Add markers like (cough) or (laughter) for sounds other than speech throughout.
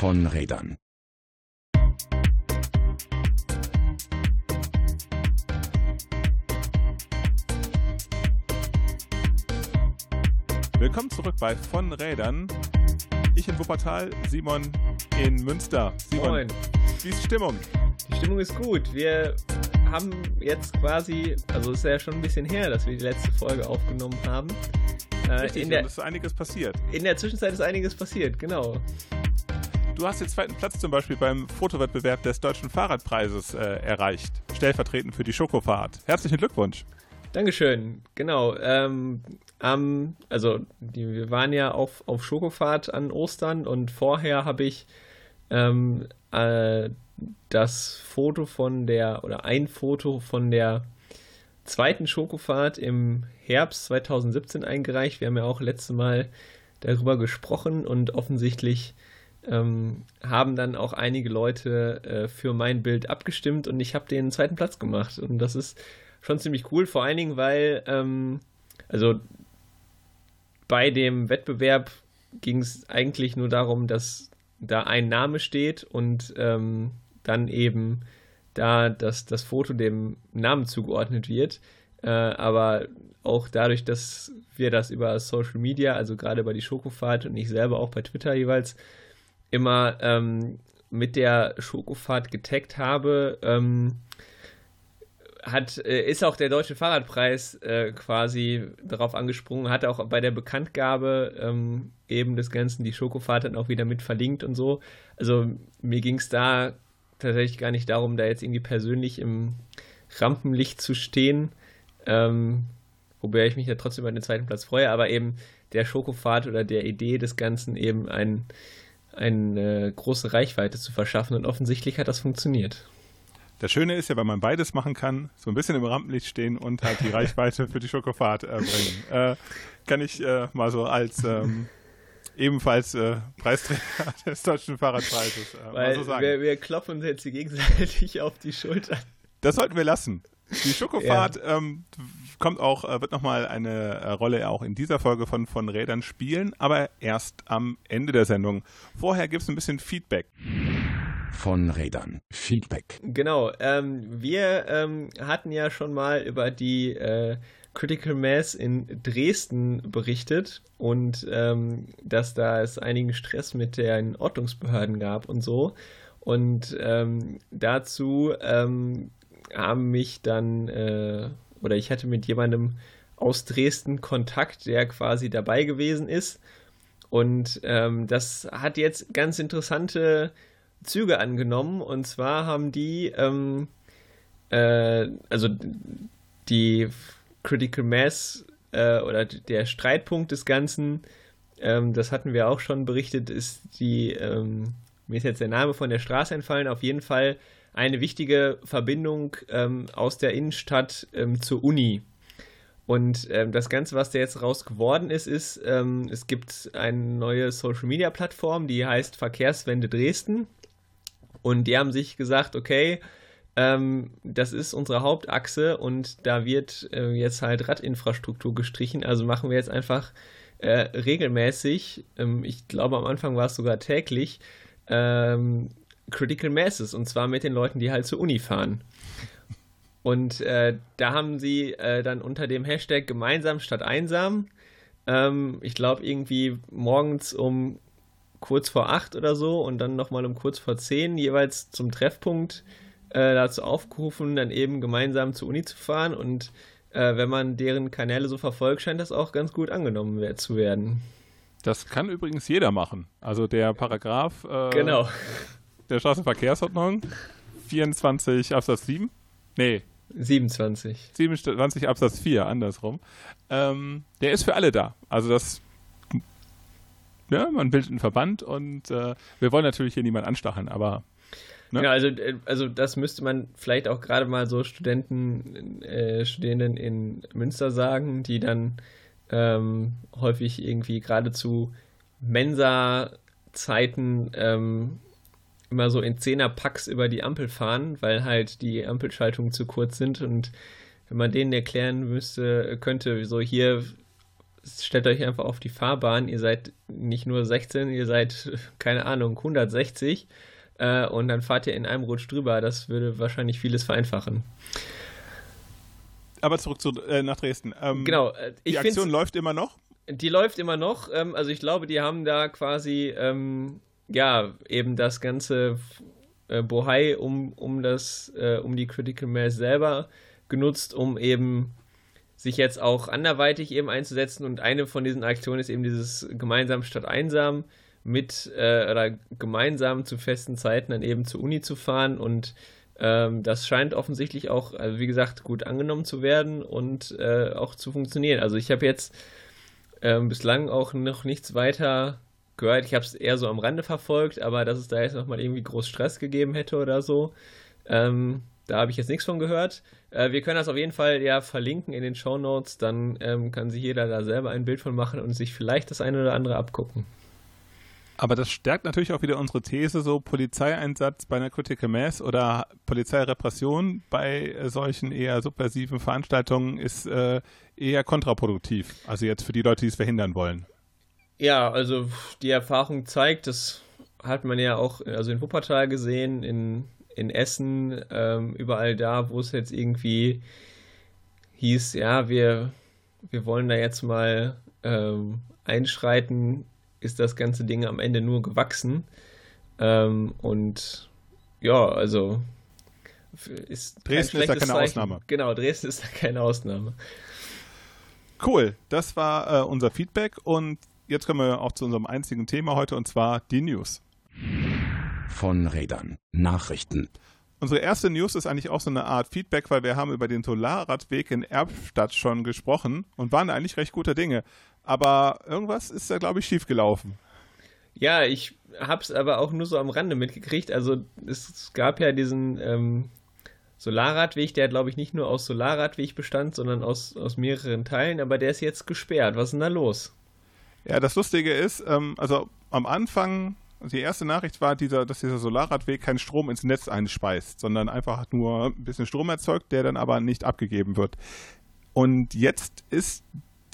von Rädern. Willkommen zurück bei Von Rädern. Ich in Wuppertal, Simon in Münster. Simon, Moin. wie ist die Stimmung? Die Stimmung ist gut. Wir haben jetzt quasi, also es ist ja schon ein bisschen her, dass wir die letzte Folge aufgenommen haben. Äh, Richtig, in, der, und es ist einiges passiert. in der Zwischenzeit ist einiges passiert, genau. Du hast den zweiten Platz zum Beispiel beim Fotowettbewerb des Deutschen Fahrradpreises äh, erreicht, stellvertretend für die Schokofahrt. Herzlichen Glückwunsch. Dankeschön, genau. Ähm, am- also die, wir waren ja auf, auf Schokofahrt an Ostern und vorher habe ich ähm, äh, das Foto von der, oder ein Foto von der zweiten Schokofahrt im Herbst 2017 eingereicht. Wir haben ja auch letztes Mal darüber gesprochen und offensichtlich ähm, haben dann auch einige Leute äh, für mein Bild abgestimmt und ich habe den zweiten Platz gemacht. Und das ist schon ziemlich cool, vor allen Dingen, weil, ähm, also bei dem Wettbewerb ging es eigentlich nur darum, dass da ein Name steht und ähm, dann eben da das, das Foto dem Namen zugeordnet wird. Äh, aber auch dadurch, dass wir das über Social Media, also gerade über die Schokofahrt und ich selber auch bei Twitter jeweils, immer ähm, mit der Schokofahrt getaggt habe, ähm, hat, äh, ist auch der Deutsche Fahrradpreis äh, quasi darauf angesprungen, hat auch bei der Bekanntgabe ähm, eben des Ganzen die Schokofahrt dann auch wieder mit verlinkt und so. Also mir ging es da tatsächlich gar nicht darum, da jetzt irgendwie persönlich im Rampenlicht zu stehen, ähm, wobei ich mich ja trotzdem über den zweiten Platz freue, aber eben der Schokofahrt oder der Idee des Ganzen eben ein, eine große Reichweite zu verschaffen und offensichtlich hat das funktioniert. Das Schöne ist ja, wenn man beides machen kann, so ein bisschen im Rampenlicht stehen und halt die Reichweite für die Schokofahrt äh, bringen. Äh, kann ich äh, mal so als ähm, ebenfalls äh, Preisträger (laughs) des Deutschen Fahrradpreises äh, mal so sagen. wir, wir klopfen uns jetzt hier gegenseitig auf die Schulter. Das sollten wir lassen. Die Schokofahrt ähm, kommt auch, äh, wird nochmal eine äh, Rolle auch in dieser Folge von, von Rädern spielen, aber erst am Ende der Sendung. Vorher gibt es ein bisschen Feedback. Von Rädern. Feedback. Genau, ähm, wir ähm, hatten ja schon mal über die äh, Critical Mass in Dresden berichtet und ähm, dass da es einigen Stress mit den Ordnungsbehörden gab und so. Und ähm, dazu ähm, haben mich dann, äh, oder ich hatte mit jemandem aus Dresden Kontakt, der quasi dabei gewesen ist. Und ähm, das hat jetzt ganz interessante Züge angenommen. Und zwar haben die, ähm, äh, also die Critical Mass äh, oder der Streitpunkt des Ganzen, ähm, das hatten wir auch schon berichtet, ist die, ähm, mir ist jetzt der Name von der Straße entfallen, auf jeden Fall eine wichtige Verbindung ähm, aus der Innenstadt ähm, zur Uni. Und ähm, das Ganze, was da jetzt raus geworden ist, ist, ähm, es gibt eine neue Social-Media-Plattform, die heißt Verkehrswende Dresden. Und die haben sich gesagt, okay, ähm, das ist unsere Hauptachse und da wird äh, jetzt halt Radinfrastruktur gestrichen. Also machen wir jetzt einfach äh, regelmäßig, ähm, ich glaube am Anfang war es sogar täglich, ähm, Critical Masses und zwar mit den Leuten, die halt zur Uni fahren. Und äh, da haben sie äh, dann unter dem Hashtag gemeinsam statt einsam, ähm, ich glaube irgendwie morgens um kurz vor acht oder so und dann nochmal um kurz vor zehn jeweils zum Treffpunkt äh, dazu aufgerufen, dann eben gemeinsam zur Uni zu fahren. Und äh, wenn man deren Kanäle so verfolgt, scheint das auch ganz gut angenommen wer- zu werden. Das kann übrigens jeder machen. Also der Paragraph äh, Genau. Der Straßenverkehrsordnung 24 Absatz 7. Nee, 27. 27 Absatz 4, andersrum. Ähm, der ist für alle da. Also das ja, man bildet einen Verband und äh, wir wollen natürlich hier niemanden anstacheln, aber Ne? Genau, also, äh, also das müsste man vielleicht auch gerade mal so Studenten, äh, Studierenden in Münster sagen, die dann ähm, häufig irgendwie geradezu Mensa-Zeiten ähm, immer so in Zehner-Packs über die Ampel fahren, weil halt die Ampelschaltungen zu kurz sind und wenn man denen erklären müsste, könnte, so hier stellt euch einfach auf die Fahrbahn. Ihr seid nicht nur 16, ihr seid, (laughs) keine Ahnung, 160 äh, und dann fahrt ihr in einem Rutsch drüber. Das würde wahrscheinlich vieles vereinfachen. Aber zurück zu, äh, nach Dresden. Ähm, genau. Äh, die Aktion läuft immer noch? Die läuft immer noch. Ähm, also ich glaube, die haben da quasi, ähm, ja, eben das ganze äh, Bohai um, um, das, äh, um die Critical Mass selber genutzt, um eben sich jetzt auch anderweitig eben einzusetzen. Und eine von diesen Aktionen ist eben dieses gemeinsam statt einsam mit äh, oder gemeinsam zu festen Zeiten dann eben zur Uni zu fahren und ähm, das scheint offensichtlich auch, also wie gesagt, gut angenommen zu werden und äh, auch zu funktionieren. Also ich habe jetzt ähm, bislang auch noch nichts weiter gehört. Ich habe es eher so am Rande verfolgt, aber dass es da jetzt nochmal irgendwie groß Stress gegeben hätte oder so, ähm, da habe ich jetzt nichts von gehört. Äh, wir können das auf jeden Fall ja verlinken in den Show Notes, dann ähm, kann sich jeder da selber ein Bild von machen und sich vielleicht das eine oder andere abgucken. Aber das stärkt natürlich auch wieder unsere These, so Polizeieinsatz bei einer Critical Mass oder Polizeirepression bei äh, solchen eher subversiven Veranstaltungen ist äh, eher kontraproduktiv. Also jetzt für die Leute, die es verhindern wollen. Ja, also die Erfahrung zeigt, das hat man ja auch also in Wuppertal gesehen, in in Essen, ähm, überall da, wo es jetzt irgendwie hieß, ja, wir, wir wollen da jetzt mal ähm, einschreiten, ist das ganze Ding am Ende nur gewachsen. Ähm, und ja, also ist Dresden ist da keine Zeichen. Ausnahme. Genau, Dresden ist da keine Ausnahme. Cool, das war äh, unser Feedback und jetzt kommen wir auch zu unserem einzigen Thema heute und zwar die News von Rädern. Nachrichten. Unsere erste News ist eigentlich auch so eine Art Feedback, weil wir haben über den Solarradweg in Erbstadt schon gesprochen und waren eigentlich recht guter Dinge. Aber irgendwas ist da, glaube ich, schiefgelaufen. Ja, ich habe es aber auch nur so am Rande mitgekriegt. Also es gab ja diesen ähm, Solarradweg, der glaube ich nicht nur aus Solarradweg bestand, sondern aus, aus mehreren Teilen, aber der ist jetzt gesperrt. Was ist denn da los? Ja, das Lustige ist, ähm, also am Anfang also die erste Nachricht war, dieser, dass dieser Solarradweg keinen Strom ins Netz einspeist, sondern einfach nur ein bisschen Strom erzeugt, der dann aber nicht abgegeben wird. Und jetzt ist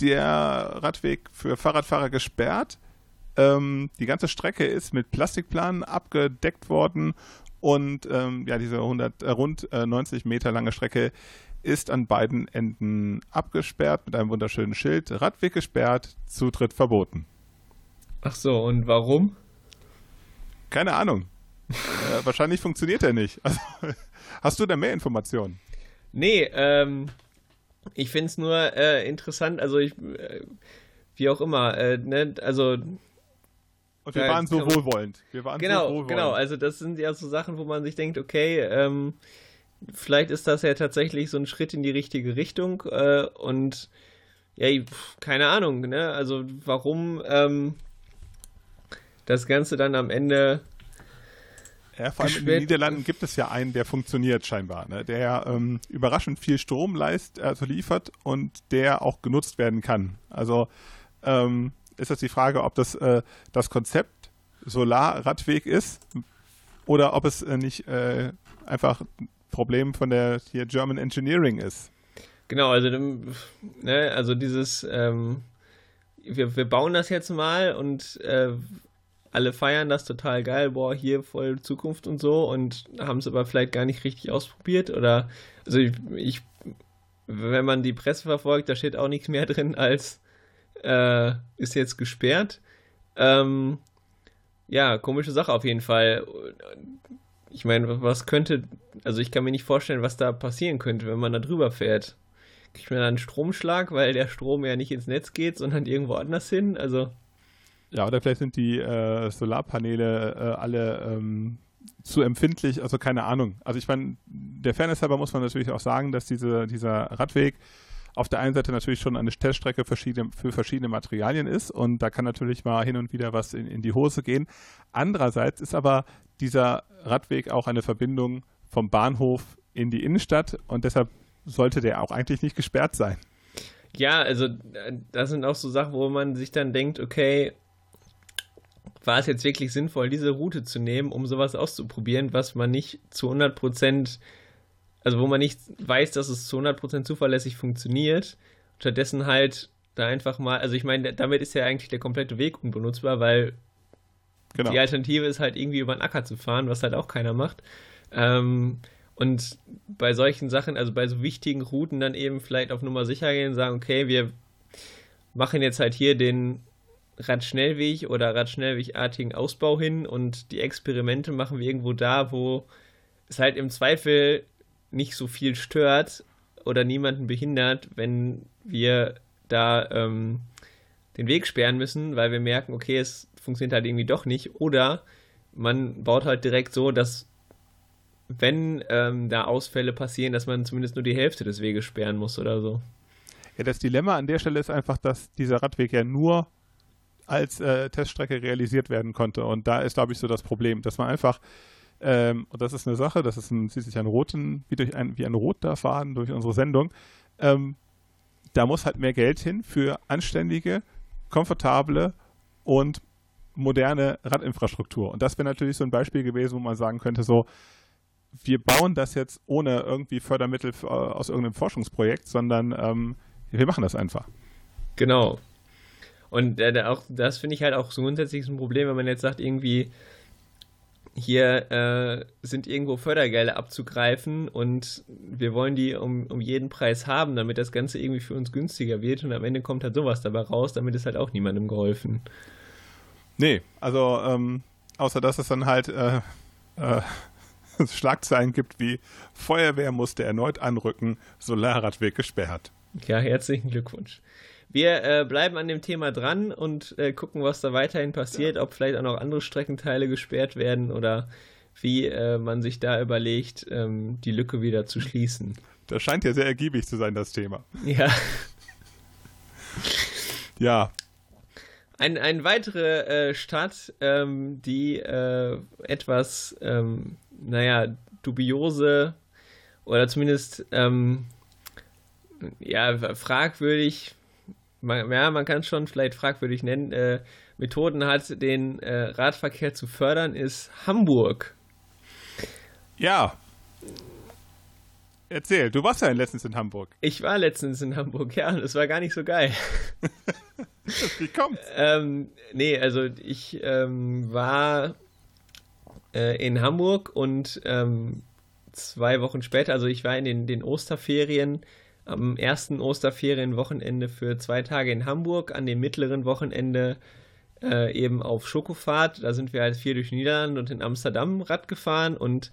der Radweg für Fahrradfahrer gesperrt. Ähm, die ganze Strecke ist mit Plastikplanen abgedeckt worden und ähm, ja, diese 100, äh, rund äh, 90 Meter lange Strecke ist an beiden Enden abgesperrt mit einem wunderschönen Schild. Radweg gesperrt, Zutritt verboten. Ach so, und warum? Keine Ahnung. äh, wahrscheinlich funktioniert er nicht. Also, (laughs) hast du da mehr Informationen? Nee, ähm, ich finde es nur äh, interessant, also ich, äh, wie auch immer, äh, ne, also. Und wir waren so wohlwollend. Wir waren genau, so wohlwollend. Genau, also das sind ja so Sachen, wo man sich denkt, okay, ähm, vielleicht ist das ja tatsächlich so ein Schritt in die richtige Richtung äh, und ja, keine Ahnung, ne, also warum, ähm, das Ganze dann am Ende. Ja, vor allem in den Niederlanden gibt es ja einen, der funktioniert scheinbar, ne? der ähm, überraschend viel Strom leist, also liefert und der auch genutzt werden kann. Also ähm, ist das die Frage, ob das äh, das Konzept Solarradweg ist oder ob es äh, nicht äh, einfach ein Problem von der hier German Engineering ist. Genau, also, ne, also dieses, ähm, wir, wir bauen das jetzt mal und äh, alle feiern das total geil, boah, hier voll Zukunft und so und haben es aber vielleicht gar nicht richtig ausprobiert oder, also ich, ich wenn man die Presse verfolgt, da steht auch nichts mehr drin als äh, ist jetzt gesperrt. Ähm, ja, komische Sache auf jeden Fall. Ich meine, was könnte, also ich kann mir nicht vorstellen, was da passieren könnte, wenn man da drüber fährt. Kriegt man da einen Stromschlag, weil der Strom ja nicht ins Netz geht, sondern irgendwo anders hin? Also. Ja, oder vielleicht sind die äh, Solarpaneele äh, alle ähm, zu empfindlich, also keine Ahnung. Also ich meine, der Fairness halber muss man natürlich auch sagen, dass diese, dieser Radweg auf der einen Seite natürlich schon eine Teststrecke verschiedene, für verschiedene Materialien ist und da kann natürlich mal hin und wieder was in, in die Hose gehen. Andererseits ist aber dieser Radweg auch eine Verbindung vom Bahnhof in die Innenstadt und deshalb sollte der auch eigentlich nicht gesperrt sein. Ja, also äh, das sind auch so Sachen, wo man sich dann denkt, okay, war es jetzt wirklich sinnvoll, diese Route zu nehmen, um sowas auszuprobieren, was man nicht zu 100% also wo man nicht weiß, dass es zu 100% zuverlässig funktioniert, stattdessen halt da einfach mal, also ich meine, damit ist ja eigentlich der komplette Weg unbenutzbar, weil genau. die Alternative ist halt irgendwie über den Acker zu fahren, was halt auch keiner macht. Ähm, und bei solchen Sachen, also bei so wichtigen Routen dann eben vielleicht auf Nummer sicher gehen und sagen, okay, wir machen jetzt halt hier den Radschnellweg oder Radschnellwegartigen Ausbau hin und die Experimente machen wir irgendwo da, wo es halt im Zweifel nicht so viel stört oder niemanden behindert, wenn wir da ähm, den Weg sperren müssen, weil wir merken, okay, es funktioniert halt irgendwie doch nicht. Oder man baut halt direkt so, dass wenn ähm, da Ausfälle passieren, dass man zumindest nur die Hälfte des Weges sperren muss oder so. Ja, das Dilemma an der Stelle ist einfach, dass dieser Radweg ja nur als äh, Teststrecke realisiert werden konnte. Und da ist, glaube ich, so das Problem, dass man einfach, ähm, und das ist eine Sache, das ist ein, sieht sich ein roten, wie, durch ein, wie ein roter Faden durch unsere Sendung, ähm, da muss halt mehr Geld hin für anständige, komfortable und moderne Radinfrastruktur. Und das wäre natürlich so ein Beispiel gewesen, wo man sagen könnte, so, wir bauen das jetzt ohne irgendwie Fördermittel äh, aus irgendeinem Forschungsprojekt, sondern ähm, wir machen das einfach. Genau. Und äh, auch das finde ich halt auch so grundsätzlich ein Problem, wenn man jetzt sagt, irgendwie hier äh, sind irgendwo Fördergelder abzugreifen und wir wollen die um, um jeden Preis haben, damit das Ganze irgendwie für uns günstiger wird und am Ende kommt halt sowas dabei raus, damit ist halt auch niemandem geholfen. Nee, also ähm, außer dass es dann halt äh, äh, (laughs) Schlagzeilen gibt wie Feuerwehr musste erneut anrücken, Solarradweg gesperrt. Ja, herzlichen Glückwunsch. Wir äh, bleiben an dem Thema dran und äh, gucken, was da weiterhin passiert, ja. ob vielleicht auch noch andere Streckenteile gesperrt werden oder wie äh, man sich da überlegt, ähm, die Lücke wieder zu schließen. Das scheint ja sehr ergiebig zu sein, das Thema. Ja. ja. Ein, eine weitere äh, Stadt, ähm, die äh, etwas, ähm, naja, dubiose oder zumindest ähm, ja, fragwürdig man, ja, man kann es schon vielleicht fragwürdig nennen, äh, Methoden hat, den äh, Radverkehr zu fördern, ist Hamburg. Ja. Erzähl, du warst ja letztens in Hamburg. Ich war letztens in Hamburg, ja, und es war gar nicht so geil. (laughs) Wie kommt's? ähm, nee, also ich ähm, war äh, in Hamburg und ähm, zwei Wochen später, also ich war in den, den Osterferien am ersten Osterferienwochenende für zwei Tage in Hamburg, an dem mittleren Wochenende äh, eben auf Schokofahrt. Da sind wir halt viel durch Niederland und in Amsterdam Rad gefahren und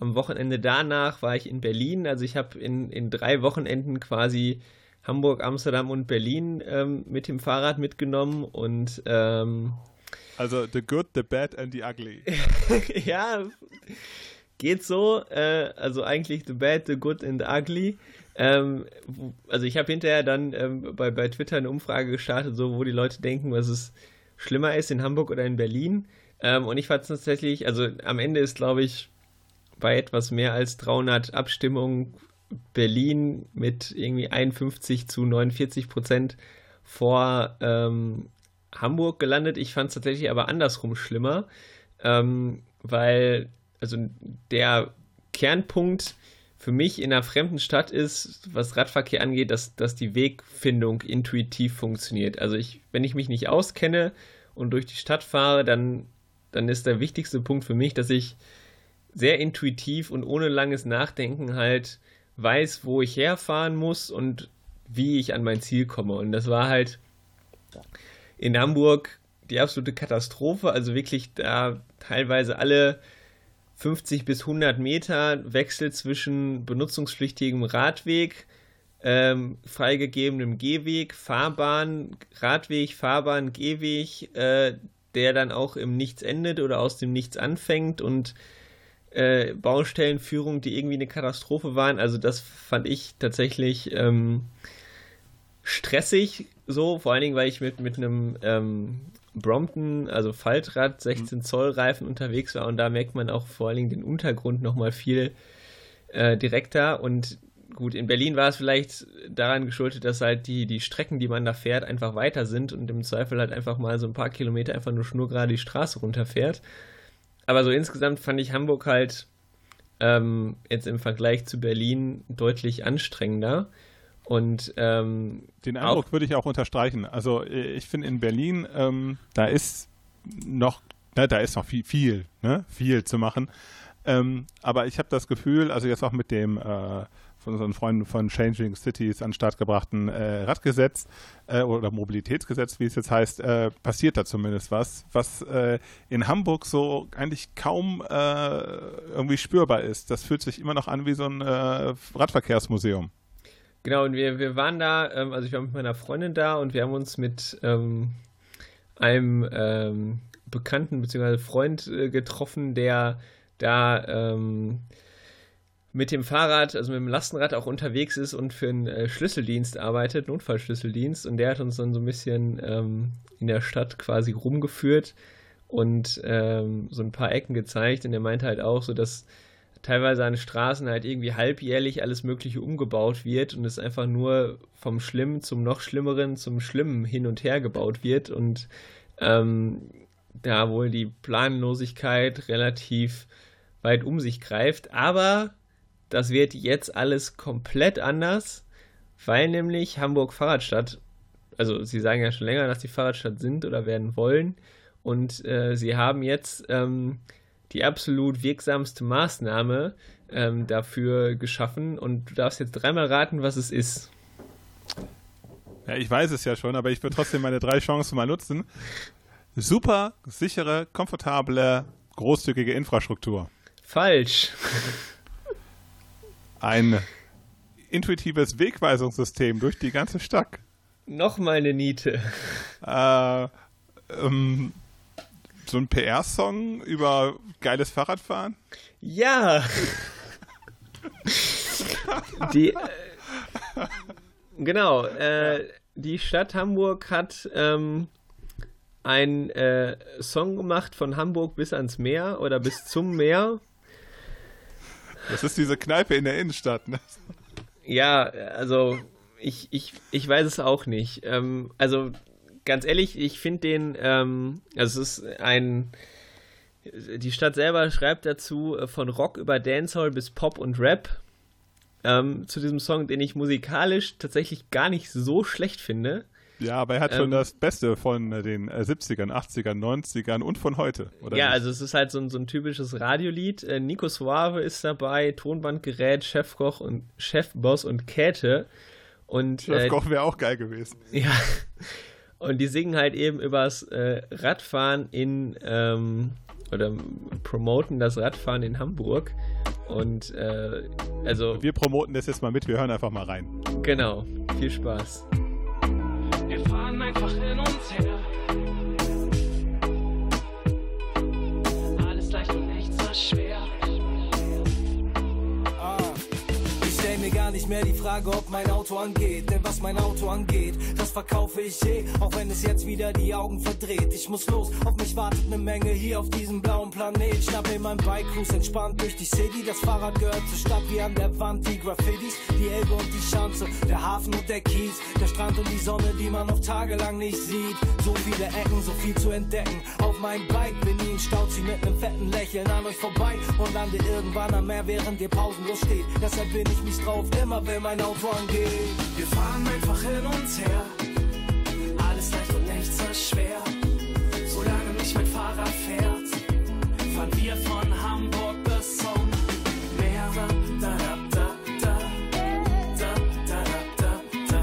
am Wochenende danach war ich in Berlin. Also ich habe in, in drei Wochenenden quasi Hamburg, Amsterdam und Berlin ähm, mit dem Fahrrad mitgenommen und ähm, also the good, the bad and the ugly. (laughs) ja, geht so. Äh, also eigentlich the bad, the good and the ugly. Ähm, also ich habe hinterher dann ähm, bei, bei Twitter eine Umfrage gestartet, so wo die Leute denken, was es schlimmer ist, in Hamburg oder in Berlin. Ähm, und ich fand es tatsächlich, also am Ende ist, glaube ich, bei etwas mehr als 300 Abstimmungen Berlin mit irgendwie 51 zu 49 Prozent vor ähm, Hamburg gelandet. Ich fand es tatsächlich aber andersrum schlimmer, ähm, weil also der Kernpunkt für mich in einer fremden Stadt ist, was Radverkehr angeht, dass, dass die Wegfindung intuitiv funktioniert. Also ich, wenn ich mich nicht auskenne und durch die Stadt fahre, dann, dann ist der wichtigste Punkt für mich, dass ich sehr intuitiv und ohne langes Nachdenken halt weiß, wo ich herfahren muss und wie ich an mein Ziel komme. Und das war halt in Hamburg die absolute Katastrophe. Also wirklich da teilweise alle 50 bis 100 Meter Wechsel zwischen benutzungspflichtigem Radweg, ähm, freigegebenem Gehweg, Fahrbahn, Radweg, Fahrbahn, Gehweg, äh, der dann auch im Nichts endet oder aus dem Nichts anfängt und äh, Baustellenführung, die irgendwie eine Katastrophe waren. Also das fand ich tatsächlich ähm, stressig so, vor allen Dingen, weil ich mit, mit einem ähm, Brompton, also Faltrad, 16 Zoll Reifen unterwegs war und da merkt man auch vor allen Dingen den Untergrund nochmal viel äh, direkter und gut, in Berlin war es vielleicht daran geschuldet, dass halt die, die Strecken, die man da fährt, einfach weiter sind und im Zweifel halt einfach mal so ein paar Kilometer einfach nur schnurgerade die Straße runterfährt. Aber so insgesamt fand ich Hamburg halt ähm, jetzt im Vergleich zu Berlin deutlich anstrengender. Und ähm, den Eindruck würde ich auch unterstreichen. Also äh, ich finde in Berlin, ähm, da ist noch, ne, da ist noch viel, viel, ne, viel zu machen. Ähm, aber ich habe das Gefühl, also jetzt auch mit dem äh, von unseren Freunden von Changing Cities an den Start gebrachten äh, Radgesetz äh, oder Mobilitätsgesetz, wie es jetzt heißt, äh, passiert da zumindest was, was äh, in Hamburg so eigentlich kaum äh, irgendwie spürbar ist. Das fühlt sich immer noch an wie so ein äh, Radverkehrsmuseum. Genau, und wir, wir waren da, ähm, also ich war mit meiner Freundin da und wir haben uns mit ähm, einem ähm, Bekannten bzw. Freund getroffen, der da ähm, mit dem Fahrrad, also mit dem Lastenrad auch unterwegs ist und für einen äh, Schlüsseldienst arbeitet, Notfallschlüsseldienst. Und der hat uns dann so ein bisschen ähm, in der Stadt quasi rumgeführt und ähm, so ein paar Ecken gezeigt. Und er meinte halt auch so, dass teilweise an Straßen halt irgendwie halbjährlich alles Mögliche umgebaut wird und es einfach nur vom Schlimmen zum noch Schlimmeren zum Schlimmen hin und her gebaut wird und ähm, da wohl die Planlosigkeit relativ weit um sich greift. Aber das wird jetzt alles komplett anders, weil nämlich Hamburg Fahrradstadt, also sie sagen ja schon länger, dass sie Fahrradstadt sind oder werden wollen. Und äh, sie haben jetzt ähm, die absolut wirksamste Maßnahme ähm, dafür geschaffen. Und du darfst jetzt dreimal raten, was es ist. Ja, ich weiß es ja schon, aber ich will trotzdem meine drei Chancen mal nutzen. Super sichere, komfortable, großzügige Infrastruktur. Falsch (laughs) ein intuitives Wegweisungssystem durch die ganze Stadt. Nochmal eine Niete. Äh, ähm, so ein PR-Song über geiles Fahrradfahren? Ja. die, äh, genau, äh, die Stadt Hamburg hat ähm, einen äh, Song gemacht von Hamburg bis ans Meer oder bis zum Meer das ist diese Kneipe in der Innenstadt, ne? Ja, also ich, ich, ich weiß es auch nicht. Ähm, also ganz ehrlich, ich finde den, ähm, also es ist ein, die Stadt selber schreibt dazu äh, von Rock über Dancehall bis Pop und Rap ähm, zu diesem Song, den ich musikalisch tatsächlich gar nicht so schlecht finde. Ja, aber er hat schon ähm, das Beste von äh, den 70ern, 80ern, 90ern und von heute, oder? Ja, nicht? also es ist halt so ein, so ein typisches Radiolied. Äh, Nico Suave ist dabei, Tonbandgerät, Chefkoch und Chefboss und Käthe. Und, Chefkoch äh, wäre auch geil gewesen. (laughs) Ja. Und die singen halt eben übers äh, Radfahren in, ähm, oder promoten das Radfahren in Hamburg. Und äh, also. Wir promoten das jetzt mal mit, wir hören einfach mal rein. Genau. Viel Spaß. Wir fahren einfach in uns her. Alles leicht und nichts so schwer. Nicht mehr die Frage, ob mein Auto angeht. Denn was mein Auto angeht, das verkaufe ich eh. Auch wenn es jetzt wieder die Augen verdreht. Ich muss los, auf mich wartet ne Menge hier auf diesem blauen Planet. Schnapp mir mein Bike, cruise entspannt durch die City. Das Fahrrad gehört zur Stadt wie an der Wand. Die Graffitis, die Elbe und die Schanze, der Hafen und der Kies, der Strand und die Sonne, die man auf Tage lang nicht sieht. So viele Ecken, so viel zu entdecken. Auf meinem Bike bin ich in Stau, zieh mit nem fetten Lächeln an euch vorbei und lande irgendwann am Meer, während ihr pausenlos steht. Deshalb bin ich mich drauf, immer wenn mein Auto angeht. Wir fahren einfach hin und her, alles leicht und nichts so schwer. Solange mich mein Fahrrad fährt, fahren wir von Hamburg bis zum Meer. Da, da, da, da, da, da, da, da, da.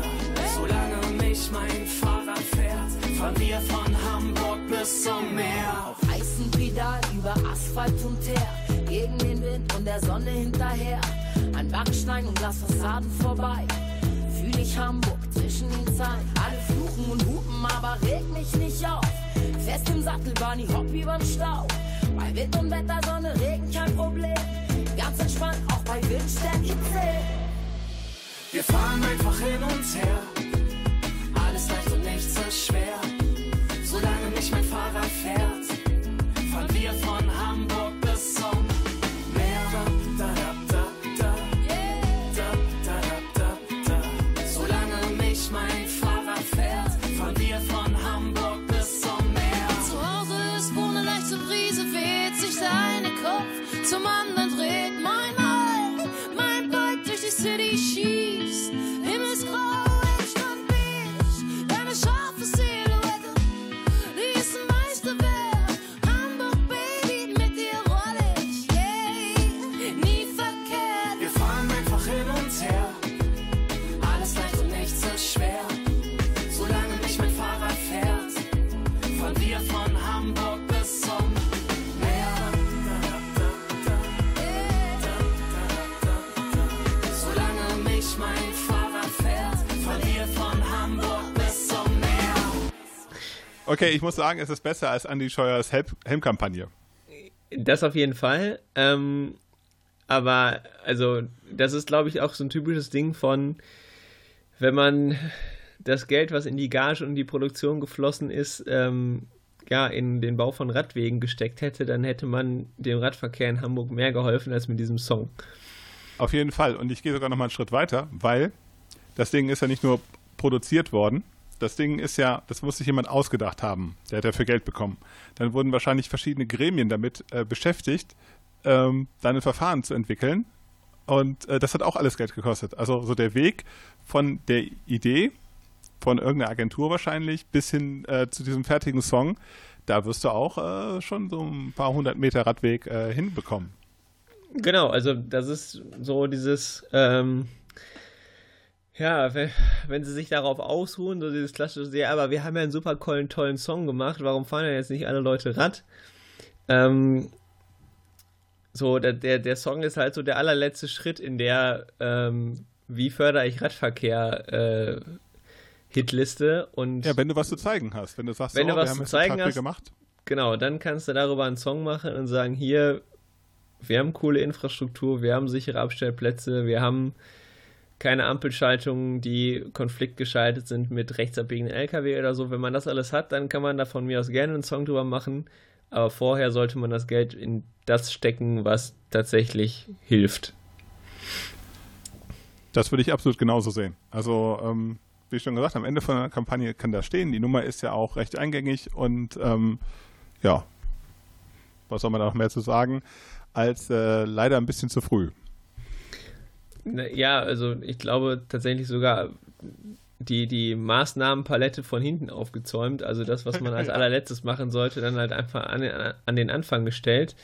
Solange mich mein Fahrrad fährt, fahren wir von Hamburg bis zum Meer. Auf heißen Pedal über Asphalt und Teer, gegen den Wind und der Sonne hinterher an Backstein und Glasfassaden vorbei. Fühl ich Hamburg zwischen den Zeilen. Alle fluchen und hupen, aber reg mich nicht auf. Fest im Sattel, Bunny, hopp überm Stau. Bei Wind und Wetter, Sonne, Regen, kein Problem. Ganz entspannt, auch bei Windstärke 10. Wir fahren einfach hin und her. Alles leicht und nichts so schwer. Okay, ich muss sagen, es ist besser als Andy Scheuers Helmkampagne. Das auf jeden Fall. Ähm, aber, also, das ist, glaube ich, auch so ein typisches Ding von, wenn man das Geld, was in die Gage und die Produktion geflossen ist, ähm, ja, in den Bau von Radwegen gesteckt hätte, dann hätte man dem Radverkehr in Hamburg mehr geholfen als mit diesem Song. Auf jeden Fall. Und ich gehe sogar noch mal einen Schritt weiter, weil das Ding ist ja nicht nur produziert worden. Das Ding ist ja, das muss sich jemand ausgedacht haben. Der hat dafür Geld bekommen. Dann wurden wahrscheinlich verschiedene Gremien damit äh, beschäftigt, ähm, dann ein Verfahren zu entwickeln. Und äh, das hat auch alles Geld gekostet. Also so der Weg von der Idee, von irgendeiner Agentur wahrscheinlich, bis hin äh, zu diesem fertigen Song, da wirst du auch äh, schon so ein paar hundert Meter Radweg äh, hinbekommen. Genau, also das ist so dieses, ähm, ja, wenn, wenn sie sich darauf ausruhen, so dieses klassische, ja, aber wir haben ja einen super tollen, tollen Song gemacht, warum fahren denn jetzt nicht alle Leute Rad? Ähm, so, der, der, der Song ist halt so der allerletzte Schritt in der, ähm, wie fördere ich Radverkehr, äh, Hitliste und. Ja, wenn du was zu zeigen hast, wenn du sagst, wenn so, du was wir haben zu jetzt zeigen Tag hast, gemacht. Genau, dann kannst du darüber einen Song machen und sagen, hier, wir haben coole Infrastruktur, wir haben sichere Abstellplätze, wir haben keine Ampelschaltungen, die konfliktgeschaltet sind mit rechtsabbiegenden LKW oder so. Wenn man das alles hat, dann kann man da von mir aus gerne einen Song drüber machen. Aber vorher sollte man das Geld in das stecken, was tatsächlich hilft. Das würde ich absolut genauso sehen. Also, ähm, wie schon gesagt, am Ende von der Kampagne kann das stehen. Die Nummer ist ja auch recht eingängig und ähm, ja, was soll man da noch mehr zu sagen, als äh, leider ein bisschen zu früh. Ja, also ich glaube tatsächlich sogar die, die Maßnahmenpalette von hinten aufgezäumt. Also das, was man als (laughs) allerletztes machen sollte, dann halt einfach an, an den Anfang gestellt.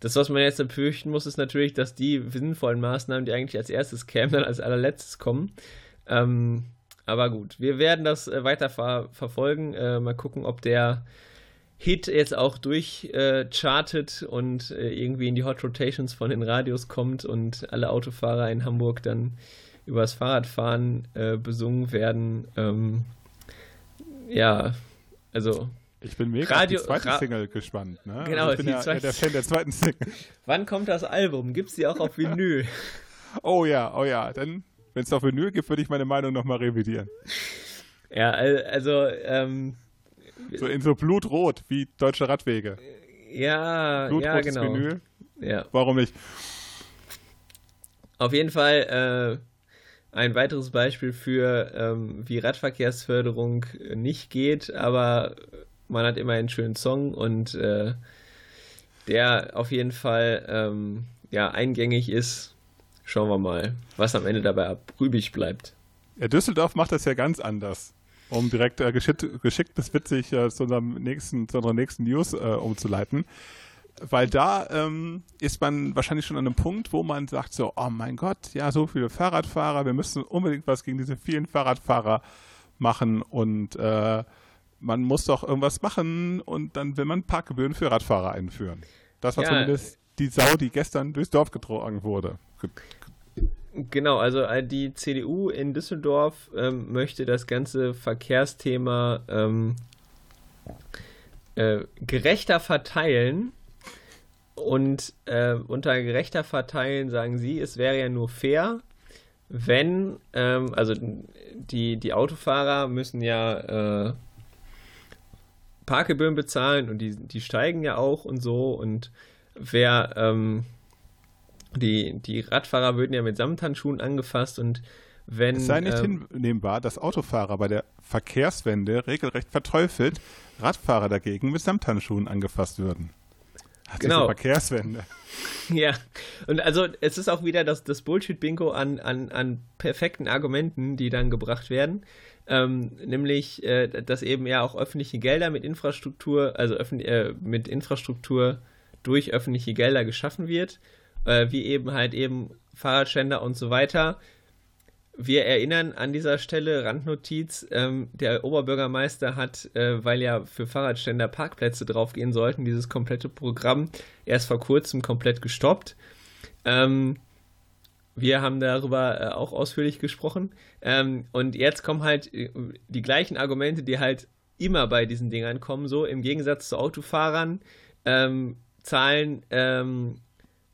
Das, was man jetzt befürchten muss, ist natürlich, dass die sinnvollen Maßnahmen, die eigentlich als erstes kämen, dann als allerletztes kommen. Ähm, aber gut, wir werden das äh, weiter ver verfolgen. Äh, mal gucken, ob der Hit jetzt auch durchchartet äh, und äh, irgendwie in die Hot Rotations von den Radios kommt und alle Autofahrer in Hamburg dann übers Fahrradfahren äh, besungen werden. Ähm, ja, also Ich bin mega Radio- auf die zweite Ra- Single gespannt. Ne? Genau, also ich bin ja der Fan der zweiten Single. (laughs) wann kommt das Album? Gibt's die auch auf Vinyl? (laughs) Oh ja, oh ja. Dann, wenn es auf Vinyl gibt, würde ich meine Meinung nochmal revidieren. ja, al- also ähm, So in so Blutrot wie Deutsche Radwege. ja, ja, genau. Vinyl. Ja. Warum nicht? Auf jeden Fall äh, ein weiteres Beispiel für, ähm, wie Radverkehrsförderung nicht geht, aber man hat immer einen schönen Song und äh, der auf jeden Fall ähm, ja, eingängig ist. Schauen wir mal, was am Ende dabei übrig bleibt. Ja, Düsseldorf macht das ja ganz anders. Um direkt äh, geschickt, geschickt bis witzig äh, zu, unserem nächsten, zu unserer nächsten News äh, umzuleiten. Weil da ähm, ist man wahrscheinlich schon an einem Punkt, wo man sagt so, oh mein Gott, ja, so viele Fahrradfahrer, wir müssen unbedingt was gegen diese vielen Fahrradfahrer machen und äh, man muss doch irgendwas machen und dann will man Parkgebühren für Radfahrer einführen. Das war Ja. zumindest die Sau, die gestern durchs Dorf getragen wurde. Ge- Genau, also äh, die CDU in Düsseldorf ähm, möchte das ganze Verkehrsthema ähm, äh, gerechter verteilen. Und äh, unter gerechter verteilen sagen sie, es wäre ja nur fair, wenn, ähm, also die, die Autofahrer müssen ja äh, Parkgebühren bezahlen und die, die steigen ja auch und so. Und wer ähm, die, die Radfahrer würden ja mit Samthandschuhen angefasst und wenn. Es sei nicht ähm, hinnehmbar, dass Autofahrer bei der Verkehrswende regelrecht verteufelt, Radfahrer dagegen mit Samthandschuhen angefasst würden. Diese Genau. Verkehrswende. (laughs) Ja, und also es ist auch wieder das, das Bullshit-Bingo an, an, an perfekten Argumenten, die dann gebracht werden. Ähm, nämlich, äh, dass eben ja auch öffentliche Gelder mit Infrastruktur, also öffn äh, mit Infrastruktur durch öffentliche Gelder geschaffen wird, äh, wie eben halt eben Fahrradständer und so weiter. Wir erinnern an dieser Stelle, Randnotiz, ähm, der Oberbürgermeister hat, äh, weil ja für Fahrradständer Parkplätze draufgehen sollten, dieses komplette Programm erst vor kurzem komplett gestoppt. Ähm, wir haben darüber äh, auch ausführlich gesprochen. Ähm, und jetzt kommen halt äh, die gleichen Argumente, die halt immer bei diesen Dingern kommen, so im Gegensatz zu Autofahrern ähm, zahlen ähm,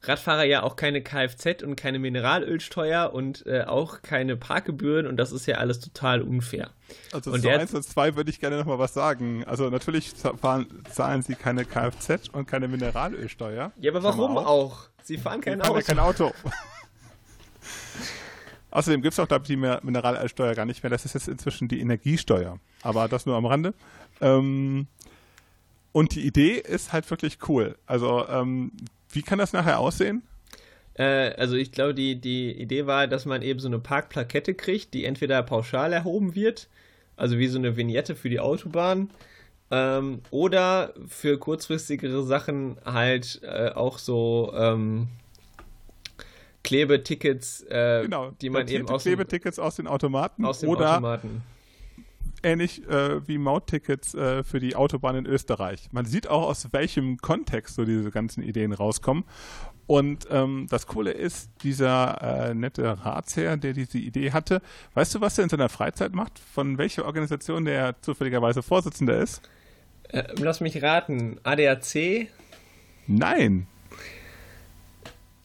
Radfahrer ja auch keine Kfz und keine Mineralölsteuer und äh, auch keine Parkgebühren und das ist ja alles total unfair. Also Und zu der- 1 und 2 würde ich gerne nochmal was sagen. Also natürlich fahren, zahlen sie keine Kfz und keine Mineralölsteuer. Ja, aber warum auf. auch? Sie fahren kein fahren Auto. ja kein Auto. (laughs) Außerdem gibt es auch, glaube ich, die Mineralölsteuer gar nicht mehr. Das ist jetzt inzwischen die Energiesteuer. Aber das nur am Rande. Ähm, und die Idee ist halt wirklich cool. Also, ähm, wie kann das nachher aussehen? Äh, also ich glaube, die, die Idee war, dass man eben so eine Parkplakette kriegt, die entweder pauschal erhoben wird, also wie so eine Vignette für die Autobahn, ähm, oder für kurzfristigere Sachen halt äh, auch so ähm, Klebetickets, äh, Genau. die man datierte eben aus Klebetickets aus den Automaten aus dem oder Automaten. Ähnlich äh, wie Mauttickets äh, für die Autobahn in Österreich. Man sieht auch, aus welchem Kontext so diese ganzen Ideen rauskommen. Und ähm, das Coole ist, dieser äh, nette Ratsherr, der diese Idee hatte, weißt du, was er in seiner Freizeit macht? Von welcher Organisation der zufälligerweise Vorsitzender ist? Äh, lass mich raten, ADAC? Nein,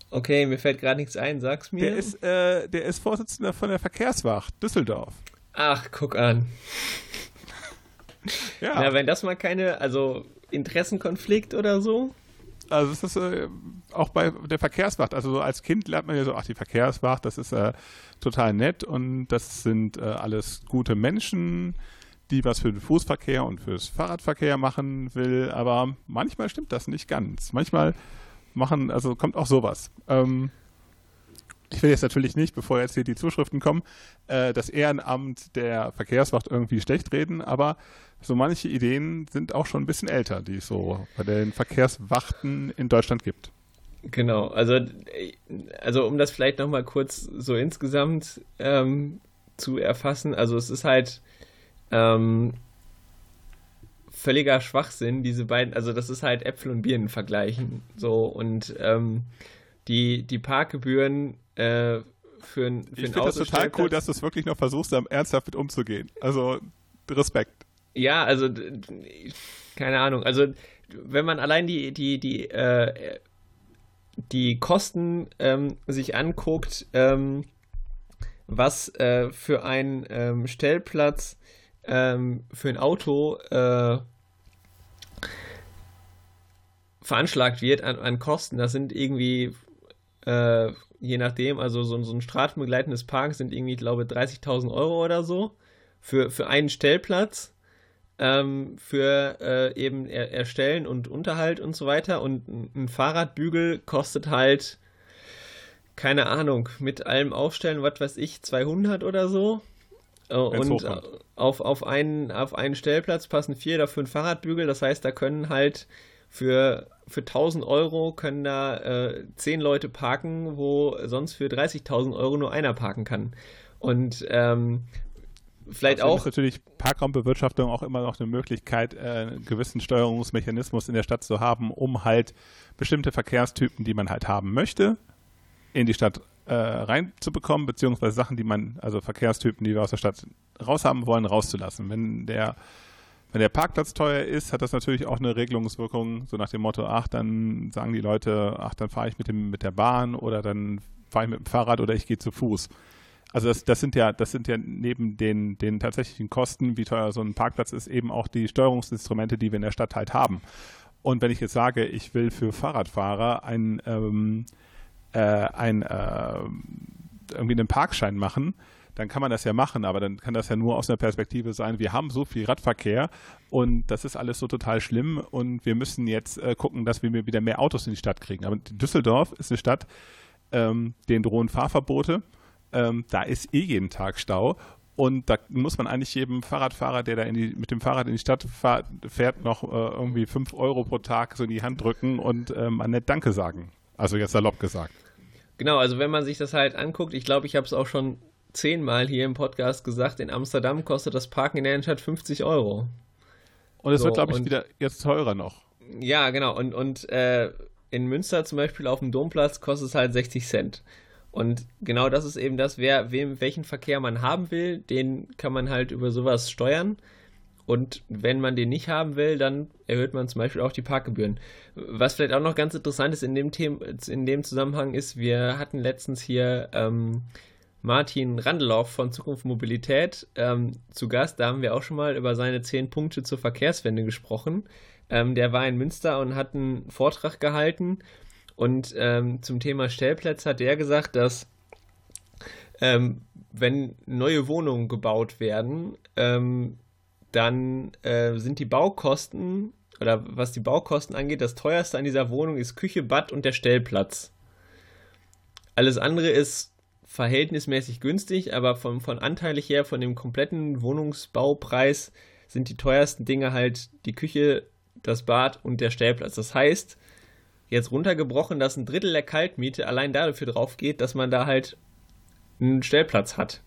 Okay, mir fällt gerade nichts ein, sag's mir. der ist, äh, der ist Vorsitzender von der Verkehrswacht Düsseldorf. Ach, guck an. (laughs) Ja, Na, wenn das mal keine, also Interessenkonflikt oder so? Also es ist äh, auch bei der Verkehrswacht. Also so als Kind lernt man ja so, ach die Verkehrswacht, das ist äh, total nett und das sind äh, alles gute Menschen, die was für den Fußverkehr und fürs Fahrradverkehr machen will. Aber manchmal stimmt das nicht ganz. Manchmal machen, also kommt auch sowas. Ähm, ich will jetzt natürlich nicht, bevor jetzt hier die Zuschriften kommen, äh, das Ehrenamt der Verkehrswacht irgendwie schlecht reden, aber so manche Ideen sind auch schon ein bisschen älter, die es so bei den Verkehrswachten in Deutschland gibt. Genau, also, also um das vielleicht nochmal kurz so insgesamt ähm, zu erfassen, also es ist halt ähm, völliger Schwachsinn, diese beiden, also das ist halt Äpfel und Birnen vergleichen, so und ähm, die, die Parkgebühren äh, für ein, für Ich finde das total cool, dass du es wirklich noch versuchst, ernsthaft mit umzugehen. Also Respekt. Ja, also keine Ahnung. Also wenn man allein die die die äh, die Kosten ähm, sich anguckt, ähm, was äh, für einen ähm, Stellplatz ähm, für ein Auto äh, veranschlagt wird an, an Kosten, das sind irgendwie äh, je nachdem, also so, so ein straßenbegleitendes Park sind irgendwie, ich glaube, 30.000 Euro oder so für, für einen Stellplatz ähm, für äh, eben er Erstellen und Unterhalt und so weiter. Und ein, Fahrradbügel kostet halt, keine Ahnung, mit allem Aufstellen, was weiß ich, 200 oder so. Äh, und auf, auf, einen, auf einen Stellplatz passen vier oder fünf Fahrradbügel. Das heißt, da können halt für, für 1000 Euro können da äh, zehn Leute parken, wo sonst für 30.000 Euro nur einer parken kann. Und ähm, vielleicht Außerdem auch. ist natürlich Parkraumbewirtschaftung auch immer noch eine Möglichkeit, äh, einen gewissen Steuerungsmechanismus in der Stadt zu haben, um halt bestimmte Verkehrstypen, die man halt haben möchte, in die Stadt äh, reinzubekommen, beziehungsweise Sachen, die man, also Verkehrstypen, die wir aus der Stadt raushaben wollen, rauszulassen. Wenn der wenn der Parkplatz teuer ist, hat das natürlich auch eine Regelungswirkung, so nach dem Motto, ach, dann sagen die Leute, ach, dann fahre ich mit dem mit der Bahn oder dann fahre ich mit dem Fahrrad oder ich gehe zu Fuß. Also das, das sind ja, das sind ja neben den, den tatsächlichen Kosten, wie teuer so ein Parkplatz ist, eben auch die Steuerungsinstrumente, die wir in der Stadt halt haben. Und wenn ich jetzt sage, ich will für Fahrradfahrer ein, ähm, äh, ein äh, irgendwie einen Parkschein machen, dann kann man das ja machen, aber dann kann das ja nur aus einer Perspektive sein, wir haben so viel Radverkehr und das ist alles so total schlimm und wir müssen jetzt äh, gucken, dass wir wieder mehr Autos in die Stadt kriegen. Aber Düsseldorf ist eine Stadt, ähm, denen drohen Fahrverbote, ähm, da ist eh jeden Tag Stau und da muss man eigentlich jedem Fahrradfahrer, der da die, mit dem Fahrrad in die Stadt fährt, noch äh, irgendwie 5 Euro pro Tag so in die Hand drücken und ähm, an nett Danke sagen. Also jetzt salopp gesagt. Genau, also wenn man sich das halt anguckt, ich glaube, ich habe es auch schon zehnmal hier im Podcast gesagt, in Amsterdam kostet das Parken in der Innenstadt 50 Euro. Und es So, wird, glaube ich, und- wieder jetzt teurer noch. Ja, genau. Und, und äh, in Münster zum Beispiel auf dem Domplatz kostet es halt 60 Cent. Und genau das ist eben das, wer, wem, welchen Verkehr man haben will, den kann man halt über sowas steuern. Und wenn man den nicht haben will, dann erhöht man zum Beispiel auch die Parkgebühren. Was vielleicht auch noch ganz interessant ist in dem, Thema, in dem Zusammenhang ist, wir hatten letztens hier ähm, Martin Randelauf von Zukunft Mobilität ähm, zu Gast. Da haben wir auch schon mal über seine zehn Punkte zur Verkehrswende gesprochen. Ähm, der war in Münster und hat einen Vortrag gehalten. Und ähm, zum Thema Stellplätze hat er gesagt, dass ähm, wenn neue Wohnungen gebaut werden, ähm, dann äh, sind die Baukosten oder was die Baukosten angeht, das teuerste an dieser Wohnung ist Küche, Bad und der Stellplatz. Alles andere ist verhältnismäßig günstig, aber von, von anteilig her, von dem kompletten Wohnungsbaupreis sind die teuersten Dinge halt die Küche, das Bad und der Stellplatz. Das heißt, jetzt runtergebrochen, dass ein Drittel der Kaltmiete allein dafür drauf geht, dass man da halt einen Stellplatz hat.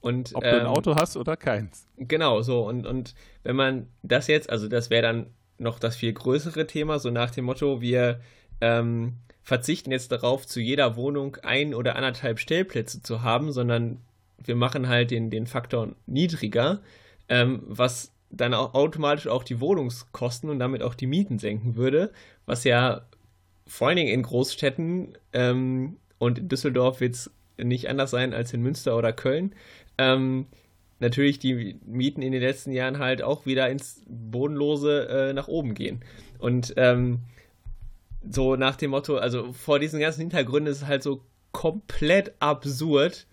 Und, Ob ähm, du ein ähm, Auto hast oder keins. Genau, so. Und, und wenn man das jetzt, also das wäre dann noch das viel größere Thema, so nach dem Motto, wir ähm, verzichten jetzt darauf, zu jeder Wohnung ein oder anderthalb Stellplätze zu haben, sondern wir machen halt den, den Faktor niedriger, ähm, was dann auch automatisch auch die Wohnungskosten und damit auch die Mieten senken würde, was ja vor allen Dingen in Großstädten ähm, und in Düsseldorf wird es nicht anders sein als in Münster oder Köln. Ähm, natürlich die Mieten in den letzten Jahren halt auch wieder ins Bodenlose äh, nach oben gehen. Und ähm, so nach dem Motto, also vor diesen ganzen Hintergründen ist es halt so komplett absurd,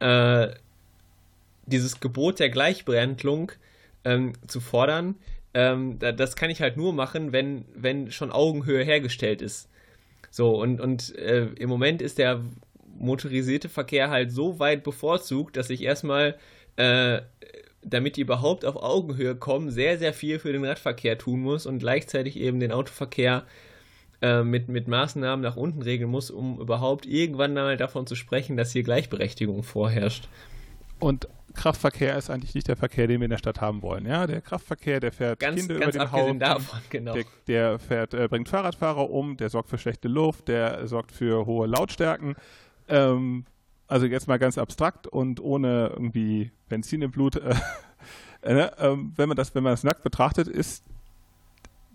äh, dieses Gebot der Gleichbehandlung ähm, zu fordern. Ähm, das kann ich halt nur machen, wenn, wenn schon Augenhöhe hergestellt ist. So, und, und äh, im Moment ist der motorisierte Verkehr halt so weit bevorzugt, dass ich erstmal, äh, damit die überhaupt auf Augenhöhe kommen, sehr, sehr viel für den Radverkehr tun muss und gleichzeitig eben den Autoverkehr äh, mit, mit Maßnahmen nach unten regeln muss, um überhaupt irgendwann mal davon zu sprechen, dass hier Gleichberechtigung vorherrscht. Und Kraftverkehr ist eigentlich nicht der Verkehr, den wir in der Stadt haben wollen. Ja, der Kraftverkehr, der fährt ganz, Kinder ganz über den Haufen, davon, genau. der, der fährt, äh, bringt Fahrradfahrer um, der sorgt für schlechte Luft, der sorgt für hohe Lautstärken. Ähm, also jetzt mal ganz abstrakt und ohne irgendwie Benzin im Blut. Äh, (laughs) äh, ähm, wenn man das, wenn man das nackt betrachtet, ist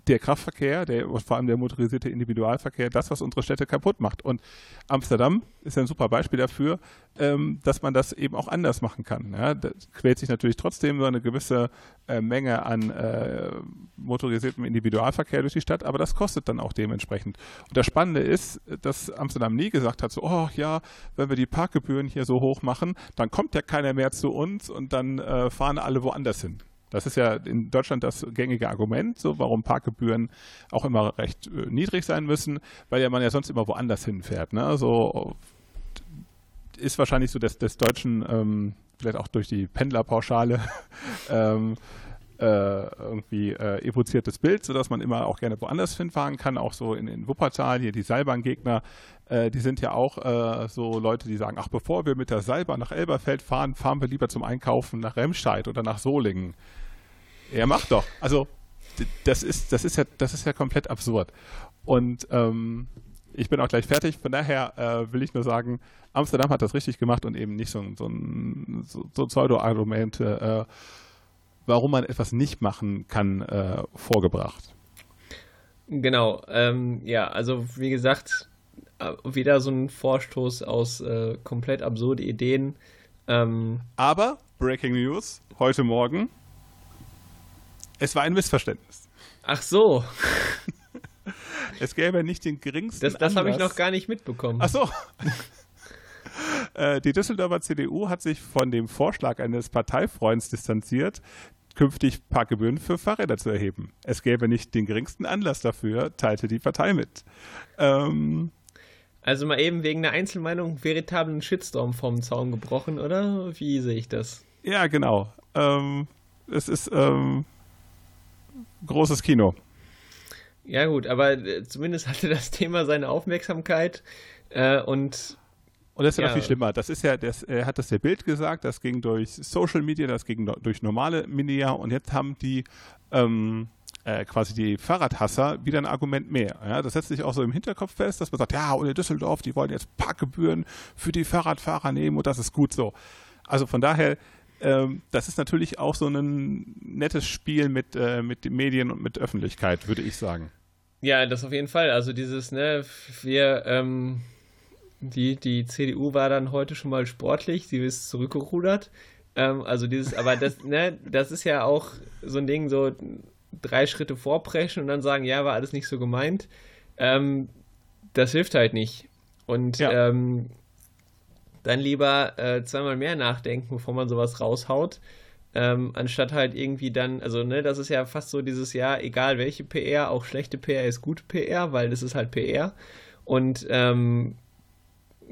der Kraftverkehr, der, vor allem der motorisierte Individualverkehr, das, was unsere Städte kaputt macht. Und Amsterdam ist ein super Beispiel dafür, ähm, dass man das eben auch anders machen kann. Ja, da quält sich natürlich trotzdem so eine gewisse äh, Menge an äh, motorisiertem Individualverkehr durch die Stadt, aber das kostet dann auch dementsprechend. Und das Spannende ist, dass Amsterdam nie gesagt hat, so, oh ja, wenn wir die Parkgebühren hier so hoch machen, dann kommt ja keiner mehr zu uns und dann äh, fahren alle woanders hin. Das ist ja in Deutschland das gängige Argument, so warum Parkgebühren auch immer recht äh, niedrig sein müssen, weil ja man ja sonst immer woanders hinfährt. Ne? So ist wahrscheinlich so des, des Deutschen, ähm, vielleicht auch durch die Pendlerpauschale, (laughs) ähm, äh, irgendwie äh, evoziertes Bild, sodass man immer auch gerne woanders hinfahren kann. Auch so in, in Wuppertal, hier die Seilbahngegner, äh, die sind ja auch äh, so Leute, die sagen, ach, bevor wir mit der Seilbahn nach Elberfeld fahren, fahren wir lieber zum Einkaufen nach Remscheid oder nach Solingen. Ja, mach doch. Also das ist, das ist ja, das ist ja komplett absurd. Und ähm, ich bin auch gleich fertig. Von daher äh, will ich nur sagen, Amsterdam hat das richtig gemacht und eben nicht so, so, so, so Pseudo-Argumente, äh, warum man etwas nicht machen kann, äh, vorgebracht. Genau. Ähm, ja, also wie gesagt, äh, wieder so ein Vorstoß aus äh, komplett absurde Ideen. Ähm, Aber Breaking News heute Morgen es war ein Missverständnis. Ach so. es gäbe nicht den geringsten. Das, das habe ich noch gar nicht mitbekommen. Ach so. Äh, die Düsseldorfer CDU hat sich von dem Vorschlag eines Parteifreunds distanziert, künftig Parkgebühren für Fahrräder zu erheben. Es gäbe nicht den geringsten Anlass dafür, teilte die Partei mit. Ähm, also mal eben wegen einer Einzelmeinung veritablen Shitstorm vom Zaun gebrochen, oder? Wie sehe ich das? Ja, genau. Ähm, es ist, ähm, großes Kino. Ja, gut, aber äh, zumindest hatte das Thema seine Aufmerksamkeit äh, und. Und das ist ja, ja noch viel schlimmer. Das ist ja, das, er hat das der Bild gesagt, das ging durch Social Media, das ging durch normale Media und jetzt haben die ähm, äh, quasi die Fahrradhasser wieder ein Argument mehr. Ja, das setzt sich auch so im Hinterkopf fest, dass man sagt, ja, und in Düsseldorf, die wollen jetzt Parkgebühren für die Fahrradfahrer nehmen und das ist gut so. Also von daher, ähm, das ist natürlich auch so ein nettes Spiel mit, äh, mit den Medien und mit Öffentlichkeit, würde ich sagen. Ja, das auf jeden Fall. Also dieses, ne, wir, ähm, die, die CDU war dann heute schon mal sportlich, sie ist zurückgerudert. Ähm, also dieses, aber das, (laughs) ne, das ist ja auch so ein Ding, so drei Schritte vorpreschen und dann sagen, ja, war alles nicht so gemeint. Ähm, das hilft halt nicht. Und Ja. ähm, dann lieber äh, zweimal mehr nachdenken, bevor man sowas raushaut. Ähm, anstatt halt irgendwie dann, also ne, das ist ja fast so dieses Jahr, egal welche PR, auch schlechte PR ist gute PR, weil das ist halt PR. Und ähm,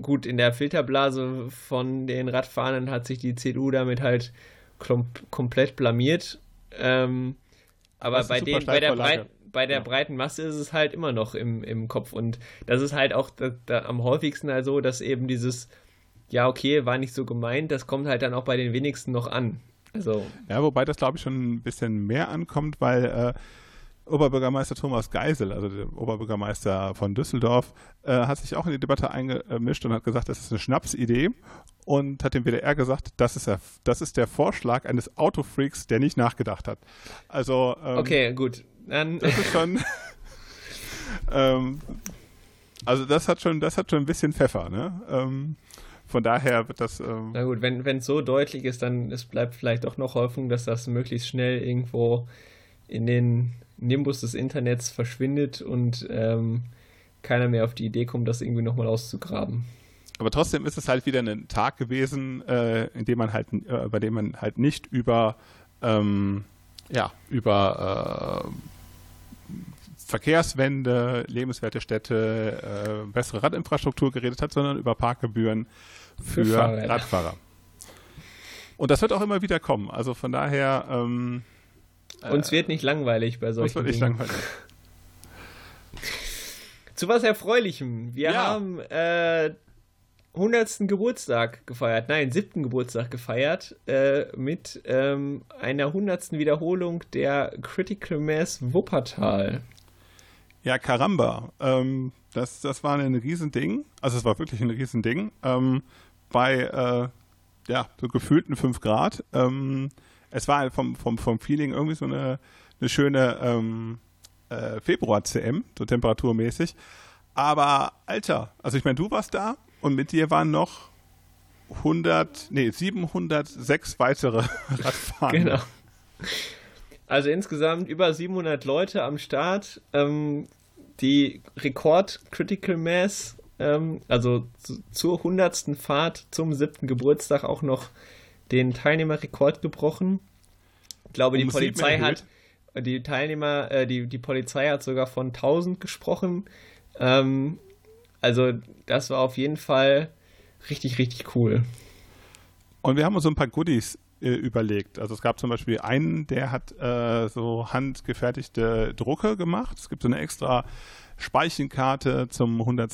gut, in der Filterblase von den Radfahrern hat sich die CDU damit halt komplett blamiert. Ähm, aber bei, den, bei, der breit, bei der Ja. breiten Masse ist es halt immer noch im, im Kopf. Und das ist halt auch da, da am häufigsten halt so, dass eben dieses, ja, okay, war nicht so gemeint, das kommt halt dann auch bei den wenigsten noch an. Also, Ja, wobei das, glaube ich, schon ein bisschen mehr ankommt, weil äh, Oberbürgermeister Thomas Geisel, also der Oberbürgermeister von Düsseldorf, äh, hat sich auch in die Debatte eingemischt und hat gesagt, das ist eine Schnapsidee und hat dem WDR gesagt, das ist der, das ist der Vorschlag eines Autofreaks, der nicht nachgedacht hat. Also ähm, okay, gut. Dann, das ist schon (laughs) (laughs) ähm, also das hat schon, das hat schon ein bisschen Pfeffer, ne? Ähm, von daher wird das ähm, Na gut, wenn es so deutlich ist, dann es bleibt vielleicht doch noch Hoffnung, dass das möglichst schnell irgendwo in den Nimbus des Internets verschwindet und ähm, keiner mehr auf die Idee kommt, das irgendwie nochmal auszugraben. Aber trotzdem ist es halt wieder ein Tag gewesen, äh, in dem man halt, äh, bei dem man halt nicht über, ähm, ja, über äh, Verkehrswende, lebenswerte Städte, äh, bessere Radinfrastruktur geredet hat, sondern über Parkgebühren für, Für. Radfahrer. Und das wird auch immer wieder kommen. Also von daher, ähm, Uns wird nicht langweilig bei solchen wird nicht Dingen. langweilig. (laughs) Zu was Erfreulichem. Wir Ja. haben äh, 100. Geburtstag gefeiert, nein, 7. Geburtstag gefeiert äh, mit ähm, einer 100. Wiederholung der Critical Mass Wuppertal. Ja, Karamba. Ähm, das, das war ein Riesending. Also es war wirklich ein Riesending. Ähm, bei äh, ja, so gefühlten 5 Grad. Ähm, es war halt vom, vom, vom Feeling irgendwie so eine, eine schöne ähm, äh, Februar-CM, so temperaturmäßig. Aber Alter, also ich meine, du warst da und mit dir waren noch 100, nee, 706 weitere (laughs) Radfahrer. Genau. Also insgesamt über 700 Leute am Start. Ähm, die Rekord Critical Mass, ähm, also zu, zur 100. Fahrt zum 7. Geburtstag auch noch den Teilnehmerrekord gebrochen. Ich glaube, die sieben Polizei hat die Teilnehmer, äh, die, die Polizei hat sogar von 1000 gesprochen. Ähm, also das war auf jeden Fall richtig, richtig cool. Und wir haben uns so ein paar Goodies äh, überlegt. Also es gab zum Beispiel einen, der hat äh, so handgefertigte Drucke gemacht. Es gibt so eine extra Speichenkarte zum 100.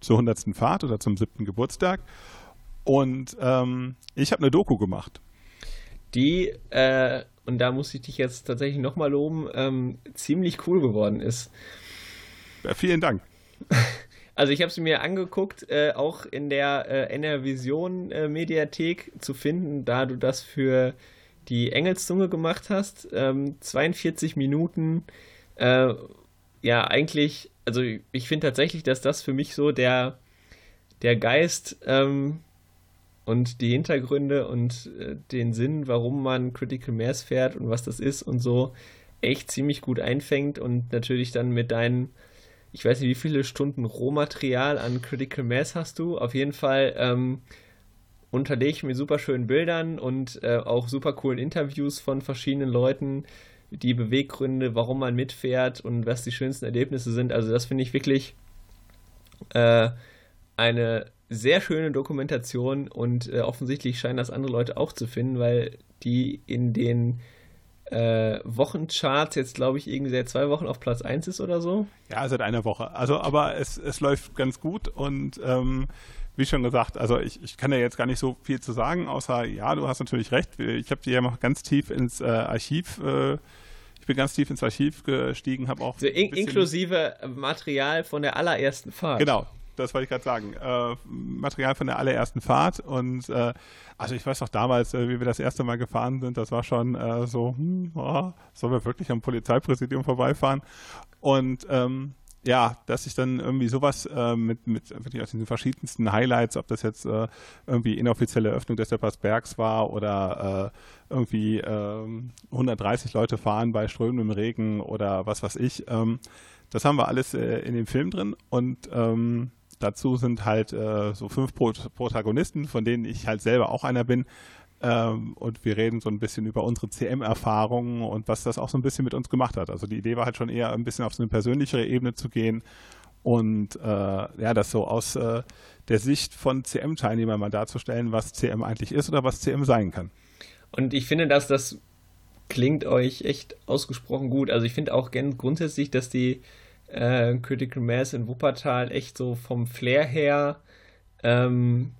zur 100. Fahrt oder zum 7. Geburtstag. Und ähm, ich habe eine Doku gemacht. die, äh, und da muss ich dich jetzt tatsächlich nochmal loben, ähm, ziemlich cool geworden ist. Äh, vielen Dank. (laughs) Also ich habe sie mir angeguckt, äh, auch in der äh, NR Vision äh, Mediathek zu finden, da du das für die Engelszunge gemacht hast. Ähm, 42 Minuten. Ja, eigentlich, also ich finde tatsächlich, dass das für mich so der, der Geist ähm, und die Hintergründe und äh, den Sinn, warum man Critical Mass fährt und was das ist und so, echt ziemlich gut einfängt und natürlich dann mit deinen ich weiß nicht, wie viele Stunden Rohmaterial an Critical Mass hast du. Auf jeden Fall ähm, unterlege ich mit super schönen Bildern und äh, auch super coolen Interviews von verschiedenen Leuten, die Beweggründe, warum man mitfährt und was die schönsten Erlebnisse sind. Also das finde ich wirklich äh, eine sehr schöne Dokumentation und äh, offensichtlich scheinen das andere Leute auch zu finden, weil die in den äh, Wochencharts jetzt, glaube ich, irgendwie seit zwei Wochen auf Platz 1 ist oder so. Ja, seit einer Woche. Also, aber es, es läuft ganz gut und ähm, wie schon gesagt, also ich, ich kann ja jetzt gar nicht so viel zu sagen, außer ja, du hast natürlich recht. Ich habe die ja noch ganz tief ins äh, Archiv, äh, ich bin ganz tief ins Archiv gestiegen, habe auch Also in inklusive Material von der allerersten Fahrt. Genau. das wollte ich gerade sagen. Äh, Material von der allerersten Fahrt und äh, also ich weiß noch damals, äh, wie wir das erste Mal gefahren sind, das war schon äh, so, hm, oh, sollen wir wirklich am Polizeipräsidium vorbeifahren? Und ähm, ja, dass ich dann irgendwie sowas äh, mit, mit wirklich aus diesen verschiedensten Highlights, ob das jetzt äh, irgendwie inoffizielle Öffnung des Bergs war oder äh, irgendwie 130 ähm, Leute fahren bei strömendem Regen oder was weiß ich, ähm, das haben wir alles äh, in dem Film drin und ähm, dazu sind halt äh, so fünf Pro Protagonisten, von denen ich halt selber auch einer bin. Ähm, und wir reden so ein bisschen über unsere CM-Erfahrungen und was das auch so ein bisschen mit uns gemacht hat. Also die Idee war halt schon eher ein bisschen auf so eine persönlichere Ebene zu gehen und äh, ja, das so aus äh, der Sicht von CM-Teilnehmern mal darzustellen, was CM eigentlich ist oder was CM sein kann. Und ich finde, dass das klingt euch echt ausgesprochen gut. Also ich finde auch grundsätzlich, dass die äh, Critical Mass in Wuppertal echt so vom Flair her ähm,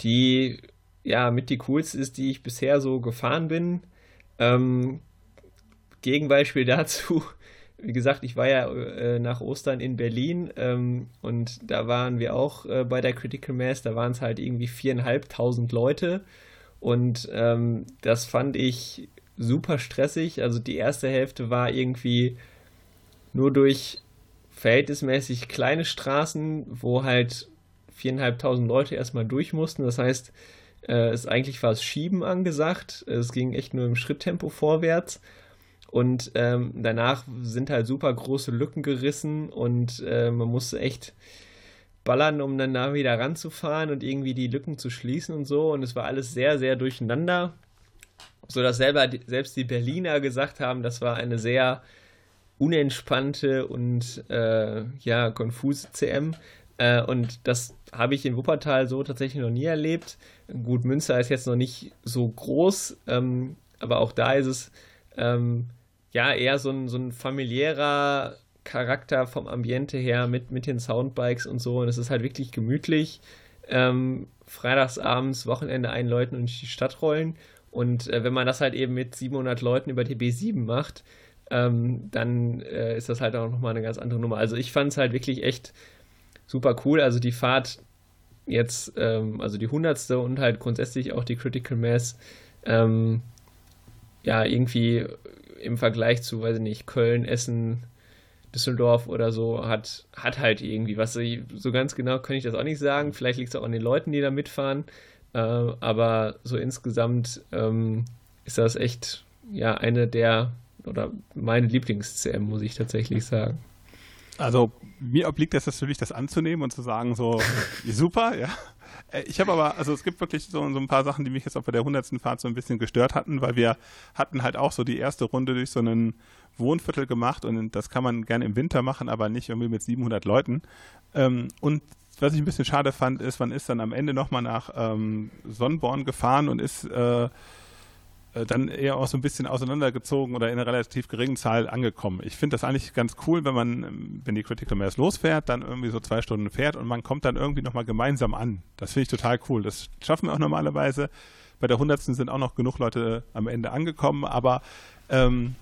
die ja mit die coolste ist, die ich bisher so gefahren bin. Ähm, Gegenbeispiel (laughs) dazu, wie gesagt, ich war ja äh, nach Ostern in Berlin ähm, und da waren wir auch äh, bei der Critical Mass, da waren es halt irgendwie viereinhalbtausend Leute und ähm, das fand ich super stressig. Also die erste Hälfte war irgendwie nur durch verhältnismäßig kleine Straßen, wo halt viereinhalbtausend Leute erstmal durch mussten. Das heißt, äh, ist eigentlich war Schieben angesagt. Es ging echt nur im Schritttempo vorwärts. Und ähm, danach sind halt super große Lücken gerissen und äh, man musste echt ballern, um dann da wieder ranzufahren und irgendwie die Lücken zu schließen und so. Und es war alles sehr, sehr durcheinander so dass selber, selbst die Berliner gesagt haben, das war eine sehr unentspannte und äh, ja, konfuse CM. Äh, und das habe ich in Wuppertal so tatsächlich noch nie erlebt. Gut, Münster ist jetzt noch nicht so groß, ähm, aber auch da ist es ähm, ja eher so ein, so ein familiärer Charakter vom Ambiente her mit, mit den Soundbikes und so. Und es ist halt wirklich gemütlich. Ähm, freitagsabends, Wochenende einläuten und durch die Stadt rollen. Und äh, wenn man das halt eben mit 700 Leuten über die B7 macht, ähm, dann äh, ist das halt auch nochmal eine ganz andere Nummer. Also ich fand es halt wirklich echt super cool. Also die Fahrt jetzt, ähm, also die hundertste und halt grundsätzlich auch die Critical Mass, ähm, ja, irgendwie im Vergleich zu, weiß ich nicht, Köln, Essen, Düsseldorf oder so, hat, hat halt irgendwie was. So ganz genau kann ich das auch nicht sagen. Vielleicht liegt es auch an den Leuten, die da mitfahren. Äh, aber so insgesamt ähm, ist das echt ja eine der oder meine Lieblings-CM, muss ich tatsächlich sagen. Also mir obliegt es natürlich, das anzunehmen und zu sagen, so (laughs) super, ja. Äh, ich habe aber, also es gibt wirklich so, so ein paar Sachen, die mich jetzt auch bei der 100. Fahrt so ein bisschen gestört hatten, weil wir hatten halt auch so die erste Runde durch so einen Wohnviertel gemacht und das kann man gerne im Winter machen, aber nicht irgendwie mit 700 Leuten. Ähm, und was ich ein bisschen schade fand, ist, man ist dann am Ende nochmal nach ähm, Sonnenborn gefahren und ist äh, dann eher auch so ein bisschen auseinandergezogen oder in einer relativ geringen Zahl angekommen. Ich finde das eigentlich ganz cool, wenn man, wenn die Critical Mass losfährt, dann irgendwie so zwei Stunden fährt und man kommt dann irgendwie nochmal gemeinsam an. Das finde ich total cool. Das schaffen wir auch normalerweise. Bei der 100. sind auch noch genug Leute am Ende angekommen, aber ähm,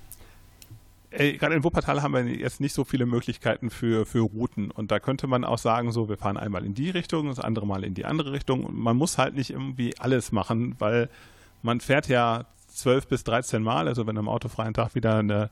gerade in Wuppertal haben wir jetzt nicht so viele Möglichkeiten für, für Routen. Und da könnte man auch sagen, so, wir fahren einmal in die Richtung, das andere Mal in die andere Richtung. Und man muss halt nicht irgendwie alles machen, weil man fährt ja zwölf bis 13 Mal. Also wenn am autofreien Tag wieder eine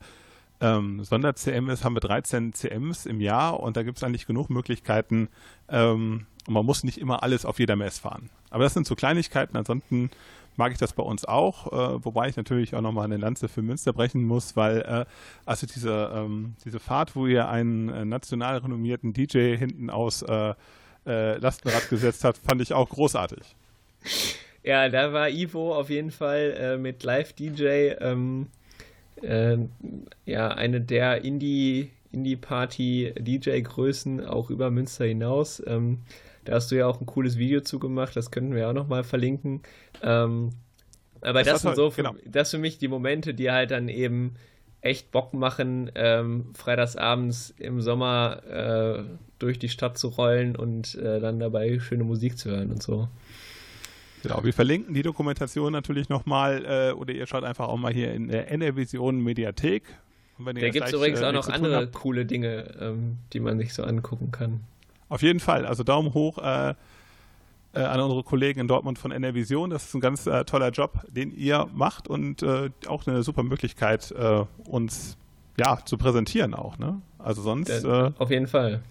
ähm, Sonder-CM ist, haben wir 13 CMs im Jahr und da gibt es eigentlich genug Möglichkeiten. Ähm, und man muss nicht immer alles auf jeder Mess fahren. Aber das sind so Kleinigkeiten. Ansonsten mag ich das bei uns auch, äh, wobei ich natürlich auch nochmal eine Lanze für Münster brechen muss, weil äh, also diese, ähm, diese Fahrt, wo ihr einen äh, national renommierten DJ hinten aus äh, äh, Lastenrad gesetzt habt, fand ich auch großartig. Ja, da war Ivo auf jeden Fall äh, mit Live-DJ ähm, ja eine der Indie Indie-Party-DJ-Größen auch über Münster hinaus. Ähm, da hast du ja auch ein cooles Video zugemacht, das könnten wir auch nochmal verlinken. Ähm, aber das, das sind so für, genau. das für mich die Momente, die halt dann eben echt Bock machen, ähm, freitagsabends im Sommer äh, durch die Stadt zu rollen und äh, dann dabei schöne Musik zu hören und so. Genau, wir verlinken die Dokumentation natürlich nochmal äh, oder ihr schaut einfach auch mal hier in der NR-Vision Mediathek. Da gibt es übrigens äh, auch noch andere coole Dinge, ähm, die man sich so angucken kann. Auf jeden Fall. Also Daumen hoch äh, äh, an unsere Kollegen in Dortmund von NRVision. Das ist ein ganz äh, toller Job, den ihr macht und auch eine super Möglichkeit, uns ja zu präsentieren auch. Ne? Also sonst. Auf jeden Fall.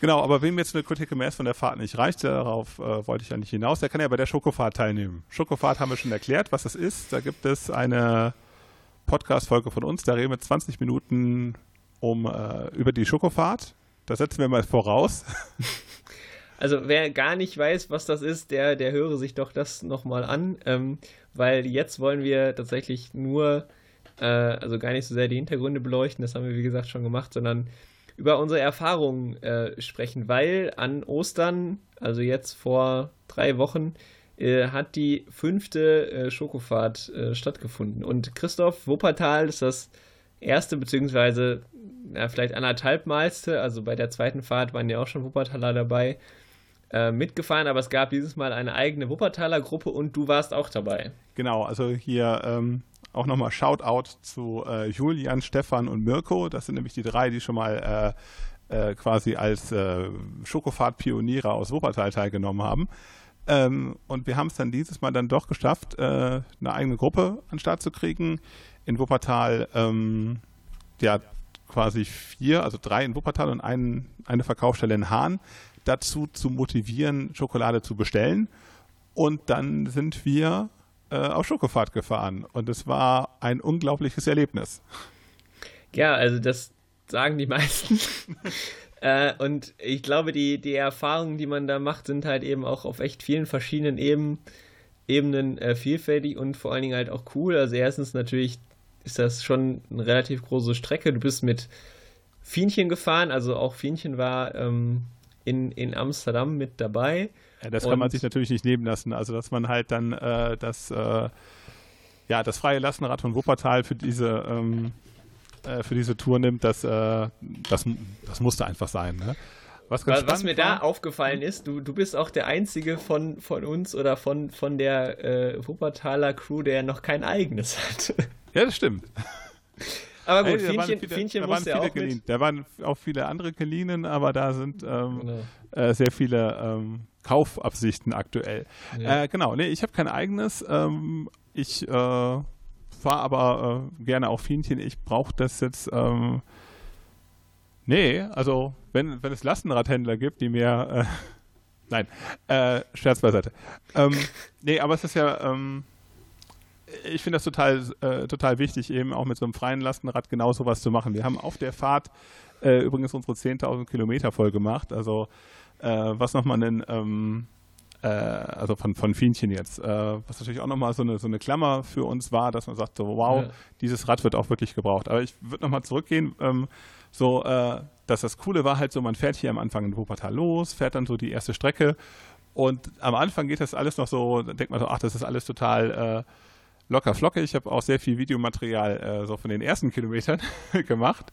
Genau, aber wem jetzt eine Critical Mass von der Fahrt nicht reicht, darauf äh, wollte ich ja nicht hinaus, der kann ja bei der Schokofahrt teilnehmen. Schokofahrt haben wir schon erklärt, was das ist. Da gibt es eine Podcast-Folge von uns, da reden wir 20 Minuten um äh, über die Schokofahrt. Das setzen wir mal voraus. (laughs) Also wer gar nicht weiß, was das ist, der, der höre sich doch das nochmal an, ähm, weil jetzt wollen wir tatsächlich nur, äh, also gar nicht so sehr die Hintergründe beleuchten, das haben wir wie gesagt schon gemacht, sondern über unsere Erfahrungen äh, sprechen, weil an Ostern, also jetzt vor drei Wochen, äh, hat die fünfte äh, Schokofahrt äh, stattgefunden. Und Christoph Wuppertal ist das erste, beziehungsweise ja, vielleicht anderthalbmalste, also bei der zweiten Fahrt waren ja auch schon Wuppertaler dabei, äh, mitgefahren, aber es gab dieses Mal eine eigene Wuppertaler Gruppe und du warst auch dabei. Genau, also hier ähm, auch nochmal Shoutout zu äh, Julian, Stefan und Mirko. Das sind nämlich die drei, die schon mal äh, äh quasi als äh, Schokofahrt-Pioniere aus Wuppertal teilgenommen haben. Ähm, und wir haben es dann dieses Mal dann doch geschafft, äh, eine eigene Gruppe an den Start zu kriegen. In Wuppertal, ähm, ja, quasi vier, also drei in Wuppertal und ein, eine Verkaufsstelle in Hahn dazu zu motivieren, Schokolade zu bestellen. Und dann sind wir äh, auf Schokofahrt gefahren. Und es war ein unglaubliches Erlebnis. Ja, also das sagen die (laughs) meisten. äh, und ich glaube, die, die Erfahrungen, die man da macht, sind halt eben auch auf echt vielen verschiedenen Eben, Ebenen äh, vielfältig und vor allen Dingen halt auch cool. Also erstens natürlich ist das schon eine relativ große Strecke. Du bist mit Fienchen gefahren, also auch Fienchen war ähm, in, in Amsterdam mit dabei. Ja, das kann man sich natürlich nicht nehmen lassen. Also, dass man halt dann äh, das, äh, ja, das freie Lastenrad von Wuppertal für diese, ähm, äh, für diese Tour nimmt, das, äh, das, das musste einfach sein. Ne? Was, was, mir war, da aufgefallen ist, du, du bist auch der Einzige von, von uns oder von, von der äh, Wuppertaler Crew, der noch kein eigenes hat. (laughs) Ja, das stimmt. Aber gut, hey, Fienchen, viele, ja auch mit. Da waren auch viele andere Kelinen, aber da sind ähm, genau. äh, sehr viele ähm, Kaufabsichten aktuell. Ja. Äh, genau, nee, ich habe kein eigenes. Ähm, ich äh, fahre aber äh, gerne auch Fienchen. Ich brauche das jetzt. Ähm, nee, also wenn, wenn es Lastenradhändler gibt, die mir. Äh, (laughs) nein, äh, Scherz beiseite. Ähm, nee, aber es ist ja ähm, ich finde das total, äh, total wichtig, eben auch mit so einem freien Lastenrad genau sowas zu machen. Wir haben auf der Fahrt übrigens unsere 10.000 Kilometer voll gemacht. Also, äh, was nochmal ein, ähm, äh, also von, von Fienchen jetzt, äh, was natürlich auch nochmal so eine, so eine Klammer für uns war, dass man sagt, so, wow, ja. dieses Rad wird auch wirklich gebraucht. Aber ich würde nochmal zurückgehen, ähm, so, äh, dass das Coole war halt so, man fährt hier am Anfang in Wuppertal los, fährt dann so die erste Strecke und am Anfang geht das alles noch so, da denkt man so, ach, das ist alles total locker flockig. Ich habe auch sehr viel Videomaterial äh, so von den ersten Kilometern (laughs) gemacht.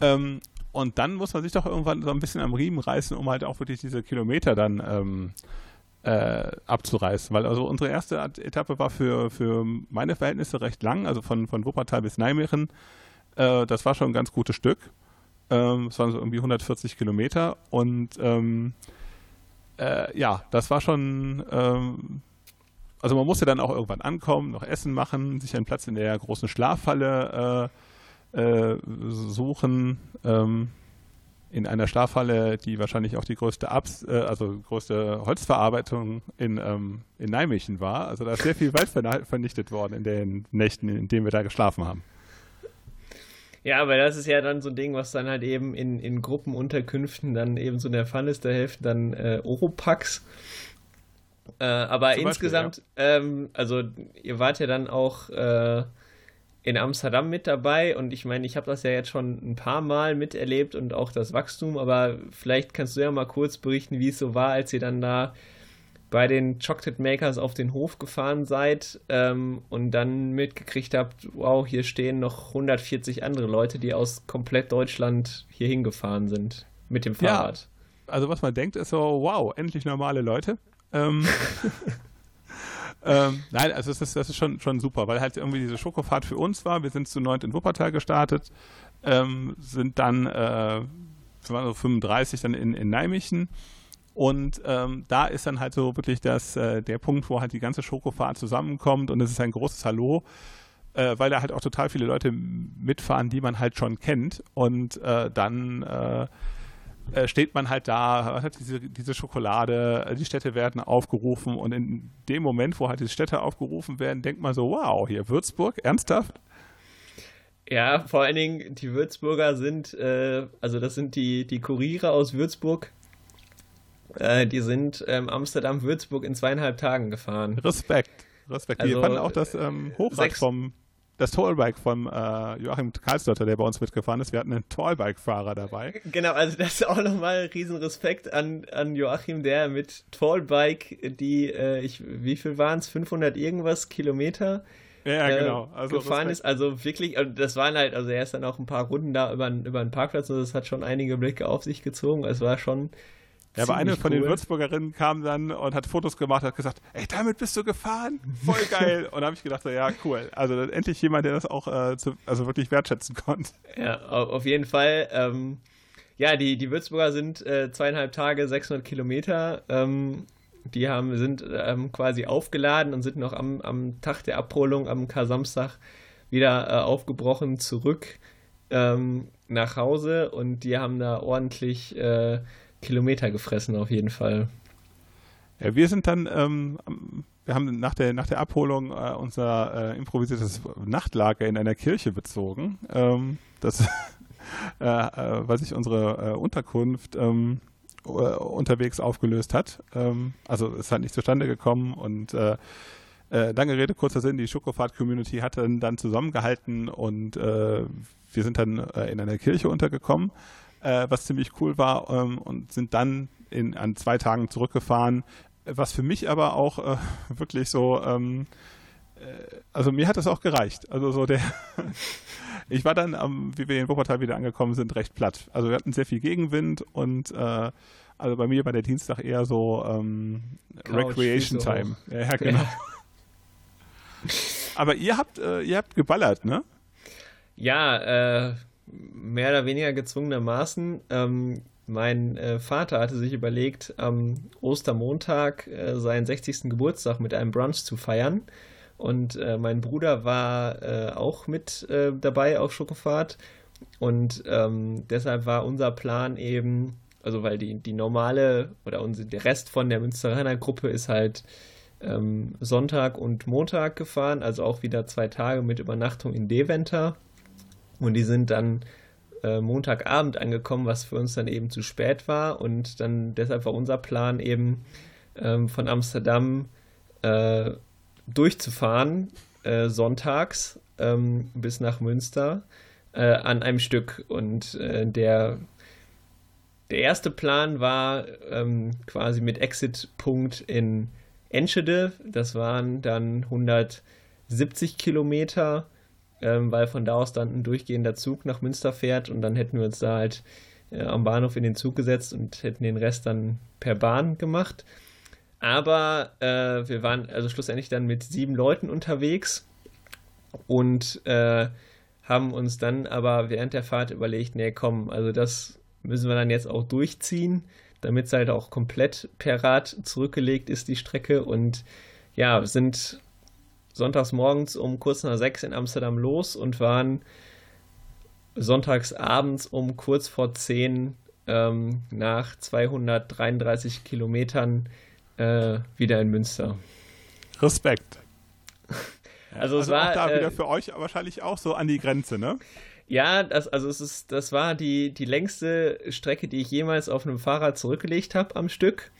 Ähm, und dann muss man sich doch irgendwann so ein bisschen am Riemen reißen, um halt auch wirklich diese Kilometer dann ähm, äh, abzureißen. Weil also unsere erste Etappe war für, für meine Verhältnisse recht lang, also von, von Wuppertal bis Nijmegen. Äh, das war schon ein ganz gutes Stück. Ähm, es waren so irgendwie 140 Kilometer und ähm, äh, ja, das war schon ähm, also man musste dann auch irgendwann ankommen, noch Essen machen, sich einen Platz in der großen Schlafhalle äh, suchen. Ähm, in einer Schlafhalle, die wahrscheinlich auch die größte Abs äh, also größte Holzverarbeitung in, ähm, in Nijmegen war. Also da ist sehr viel Wald vernichtet worden in den Nächten, in denen wir da geschlafen haben. Ja, aber das ist ja dann so ein Ding, was dann halt eben in, in Gruppenunterkünften dann eben so der Fall ist. Da helfen dann äh, Oropax. Äh, aber Zum insgesamt, Beispiel, ja. ähm, also ihr wart ja dann auch äh, in Amsterdam mit dabei und ich meine, ich habe das ja jetzt schon ein paar Mal miterlebt und auch das Wachstum, aber vielleicht kannst du ja mal kurz berichten, wie es so war, als ihr dann da bei den Chocolate Makers auf den Hof gefahren seid ähm, und dann mitgekriegt habt, wow, hier stehen noch 140 andere Leute, die aus komplett Deutschland hier hingefahren sind mit dem Fahrrad. Ja, also was man denkt, ist so, wow, endlich normale Leute. Ähm, (laughs) ähm, nein, also das ist, das ist schon, schon super, weil halt irgendwie diese Schokofahrt für uns war. Wir sind zu neunt in Wuppertal gestartet, ähm, sind dann äh, das waren so 35 dann in, in Nijmegen. Und ähm, da ist dann halt so wirklich das, äh, der Punkt, wo halt die ganze Schokofahrt zusammenkommt und es ist ein großes Hallo, äh, weil da halt auch total viele Leute mitfahren, die man halt schon kennt. Und äh, dann äh, äh, steht man halt da, hat diese, diese Schokolade, äh, die Städte werden aufgerufen und in dem Moment, wo halt die Städte aufgerufen werden, denkt man so, wow, hier Würzburg, ernsthaft? Ja, vor allen Dingen, die Würzburger sind, äh, also das sind die, die Kuriere aus Würzburg, äh, die sind ähm, Amsterdam-Würzburg in zweieinhalb Tagen gefahren. Respekt, Respekt. Also, die fanden auch das ähm, Hochrad vom das Tollbike vom äh, Joachim Karlsdotter, der bei uns mitgefahren ist. Wir hatten einen Tollbike-Fahrer dabei. Genau, also das ist auch nochmal riesen Respekt an, an Joachim, der mit Tollbike die, äh, ich, wie viel waren es, 500 irgendwas Kilometer ja, äh, genau. Also gefahren Respekt. ist. Also wirklich, also das waren halt, also er ist dann auch ein paar Runden da über, über den Parkplatz und das hat schon einige Blicke auf sich gezogen. Es war schon ja, aber eine von cool. den Würzburgerinnen kam dann und hat Fotos gemacht, hat gesagt, ey, damit bist du gefahren? Voll (laughs) geil. und da habe ich gedacht, so, ja, cool. Also endlich jemand, der das auch äh, zu, also wirklich wertschätzen konnte. Ja, auf jeden Fall. Ähm, ja, die, die Würzburger sind äh, zweieinhalb Tage, 600 Kilometer. Ähm, die haben, sind ähm, quasi aufgeladen und sind noch am, am Tag der Abholung, am Kar-Samstag, wieder äh, aufgebrochen zurück ähm, nach Hause und die haben da ordentlich äh, Kilometer gefressen auf jeden Fall. Ja, wir sind dann, ähm, wir haben nach der, nach der Abholung äh, unser äh, improvisiertes Nachtlager in einer Kirche bezogen. Ähm, das, (laughs) äh, äh, weil sich unsere äh, Unterkunft ähm, äh, unterwegs aufgelöst hat. Ähm, also es hat nicht zustande gekommen und lange Rede, kurzer Sinn, die Schokofahrt-Community hat dann, dann zusammengehalten und wir sind dann in einer Kirche untergekommen äh, was ziemlich cool war ähm, und sind dann in, an zwei Tagen zurückgefahren, was für mich aber auch äh, (laughs) wirklich so, ähm, äh, also mir hat das auch gereicht. Also so der, (laughs) ich war dann, ähm, wie wir in Wuppertal wieder angekommen sind, recht platt. Also wir hatten sehr viel Gegenwind und äh, also bei mir war der Dienstag eher so ähm, Recreation Time. Ja, ja, genau. Aber ihr habt, äh, ihr habt geballert, ne? Ja, äh, mehr oder weniger gezwungenermaßen. Ähm, mein äh, Vater hatte sich überlegt, am Ostermontag äh, seinen 60. Geburtstag mit einem Brunch zu feiern. Und äh, mein Bruder war äh, auch mit äh, dabei auf Schokofahrt. Und ähm, deshalb war unser Plan eben, also weil die, die normale oder unser, der Rest von der Münsteraner Gruppe ist halt ähm, Sonntag und Montag gefahren, also auch wieder zwei Tage mit Übernachtung in Deventer. Und die sind dann äh, Montagabend angekommen, was für uns dann eben zu spät war. Und dann deshalb war unser Plan eben ähm, von Amsterdam äh, durchzufahren, äh, sonntags ähm, bis nach Münster äh, an einem Stück. Und äh, der, der erste Plan war ähm, quasi mit Exit-Punkt in Enschede. Das waren dann 170 Kilometer ähm, weil von da aus dann ein durchgehender Zug nach Münster fährt und dann hätten wir uns da halt äh, am Bahnhof in den Zug gesetzt und hätten den Rest dann per Bahn gemacht. Aber äh, wir waren also schlussendlich dann mit sieben Leuten unterwegs und äh, haben uns dann aber während der Fahrt überlegt, nee, komm, also das müssen wir dann jetzt auch durchziehen, damit es halt auch komplett per Rad zurückgelegt ist, die Strecke. Und ja, sind sonntags morgens um kurz nach sechs in Amsterdam los und waren sonntags abends um kurz vor zehn ähm, nach 233 Kilometern äh, wieder in Münster. Respekt. Also, (laughs) also es war auch da äh, wieder für euch wahrscheinlich auch so an die Grenze, ne? Ja, das, also es ist, das war die, die längste Strecke, die ich jemals auf einem Fahrrad zurückgelegt habe am Stück.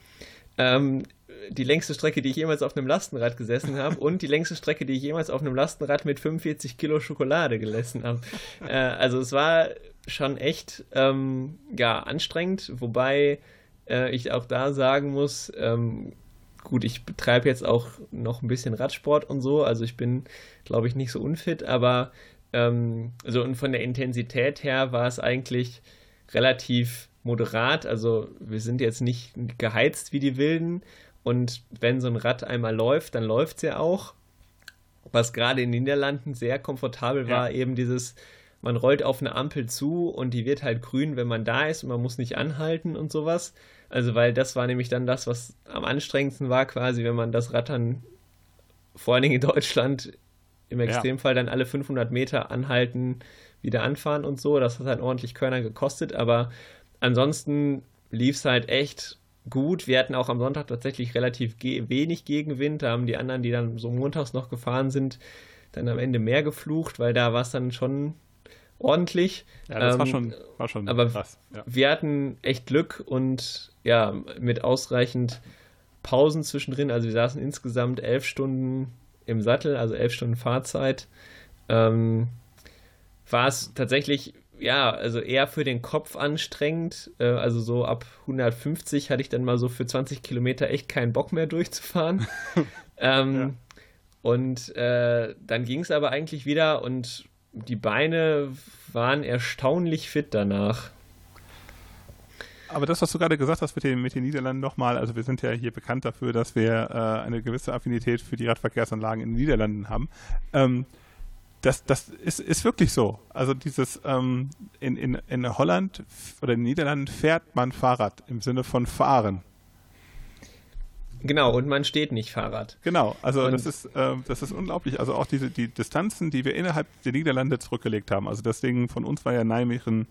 Ähm, die längste Strecke, die ich jemals auf einem Lastenrad gesessen habe und die längste Strecke, die ich jemals auf einem Lastenrad mit 45 Kilo Schokolade gelassen habe. Äh, also es war schon echt ähm, ja, anstrengend, wobei äh, ich auch da sagen muss, ähm, gut, ich betreibe jetzt auch noch ein bisschen Radsport und so, also ich bin, glaube ich, nicht so unfit, aber ähm, so und von der Intensität her war es eigentlich relativ moderat, also wir sind jetzt nicht geheizt wie die Wilden und wenn so ein Rad einmal läuft, dann läuft es ja auch. Was gerade in den Niederlanden sehr komfortabel war, ja. eben dieses man rollt auf eine Ampel zu und die wird halt grün, wenn man da ist und man muss nicht anhalten und sowas. Also, weil das war nämlich dann das, was am anstrengendsten war, quasi, wenn man das Rad dann vor allen Dingen in Deutschland im Extremfall ja. dann alle 500 Meter anhalten, wieder anfahren und so. Das hat halt ordentlich Körner gekostet, aber ansonsten lief es halt echt gut. Wir hatten auch am Sonntag tatsächlich relativ ge wenig Gegenwind. Da haben die anderen, die dann so montags noch gefahren sind, dann am Ende mehr geflucht, weil da war es dann schon ordentlich. Ja, das ähm, war schon, war schon aber krass. Ja. Wir hatten echt Glück und ja, mit ausreichend Pausen zwischendrin. Also wir saßen insgesamt elf Stunden im Sattel, also elf Stunden Fahrzeit. Ähm, war es tatsächlich, ja, also eher für den Kopf anstrengend. Äh, also so ab 150 hatte ich dann mal so für 20 Kilometer echt keinen Bock mehr durchzufahren. (laughs) ähm, ja. Und äh, dann ging es aber eigentlich wieder und die Beine waren erstaunlich fit danach. Aber das, was du gerade gesagt hast mit den, mit den Niederlanden nochmal, also wir sind ja hier bekannt dafür, dass wir äh, eine gewisse Affinität für die Radverkehrsanlagen in den Niederlanden haben. Ähm, das, das ist, ist wirklich so. Also dieses ähm, in, in, in Holland oder in den Niederlanden fährt man Fahrrad im Sinne von fahren. Genau, und man steht nicht Fahrrad. Genau, also und das ist, äh, das ist unglaublich. Also auch diese die Distanzen, die wir innerhalb der Niederlande zurückgelegt haben. Also das Ding von uns war ja Nijmegen,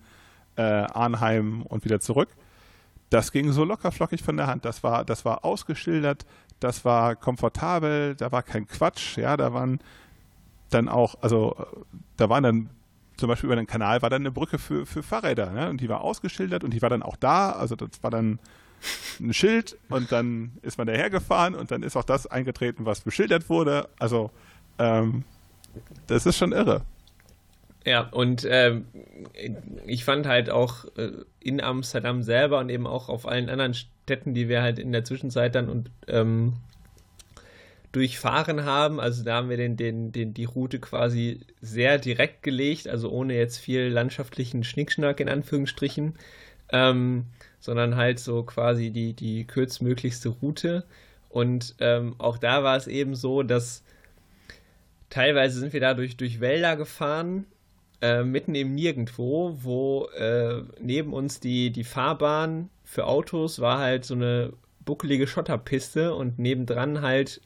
äh, Arnheim und wieder zurück. Das ging so locker flockig von der Hand. Das war, das war ausgeschildert, das war komfortabel, da war kein Quatsch, ja, da waren dann auch, also da waren dann zum Beispiel über den Kanal war dann eine Brücke für, für Fahrräder, ne? Und die war ausgeschildert und die war dann auch da, also das war dann ein Schild und dann ist man dahergefahren und dann ist auch das eingetreten, was beschildert wurde. Also ähm, das ist schon irre. Ja, und ähm, ich fand halt auch äh, in Amsterdam selber und eben auch auf allen anderen Städten, die wir halt in der Zwischenzeit dann und ähm, durchfahren haben, also da haben wir den, den, den, die Route quasi sehr direkt gelegt, also ohne jetzt viel landschaftlichen Schnickschnack in Anführungsstrichen. Ähm, sondern halt so quasi die, die kürzmöglichste Route. Und ähm, auch da war es eben so, dass teilweise sind wir da durch, durch Wälder gefahren, äh, mitten im Nirgendwo, wo äh, neben uns die, die Fahrbahn für Autos war halt so eine buckelige Schotterpiste und nebendran halt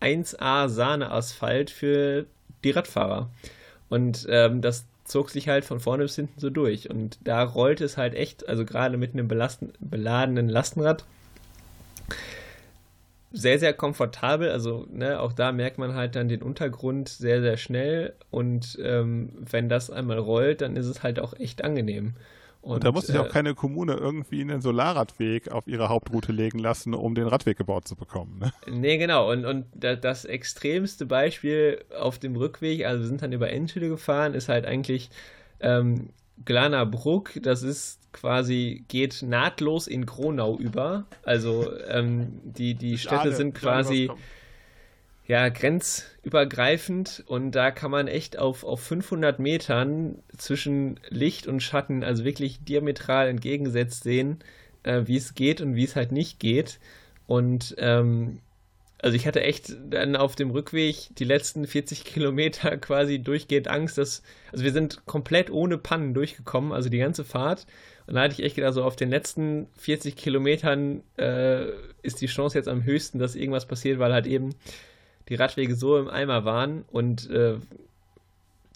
1A Sahneasphalt für die Radfahrer. Und ähm, das zog sich halt von vorne bis hinten so durch. Und da rollte es halt echt, also gerade mit einem beladenen Lastenrad, sehr, sehr komfortabel. Also ne, auch da merkt man halt dann den Untergrund sehr, sehr schnell. Und ähm, wenn das einmal rollt, dann ist es halt auch echt angenehm. Und, und da muss sich auch äh, keine Kommune irgendwie einen Solarradweg auf ihre Hauptroute legen lassen, um den Radweg gebaut zu bekommen. Ne? Nee, genau. Und, und das extremste Beispiel auf dem Rückweg, also wir sind dann über Enschede gefahren, ist halt eigentlich ähm, Glanabruck. Das ist quasi, geht nahtlos in Gronau über. Also ähm, die, die Städte sind quasi ja, grenzübergreifend und da kann man echt auf, auf 500 Metern zwischen Licht und Schatten, also wirklich diametral entgegengesetzt sehen, äh, wie es geht und wie es halt nicht geht. Und ähm, also ich hatte echt dann auf dem Rückweg die letzten 40 Kilometer (laughs) quasi durchgehend Angst, dass, also wir sind komplett ohne Pannen durchgekommen, also die ganze Fahrt. Und da hatte ich echt gedacht, so auf den letzten 40 Kilometern äh, ist die Chance jetzt am höchsten, dass irgendwas passiert, weil halt eben die Radwege so im Eimer waren und äh,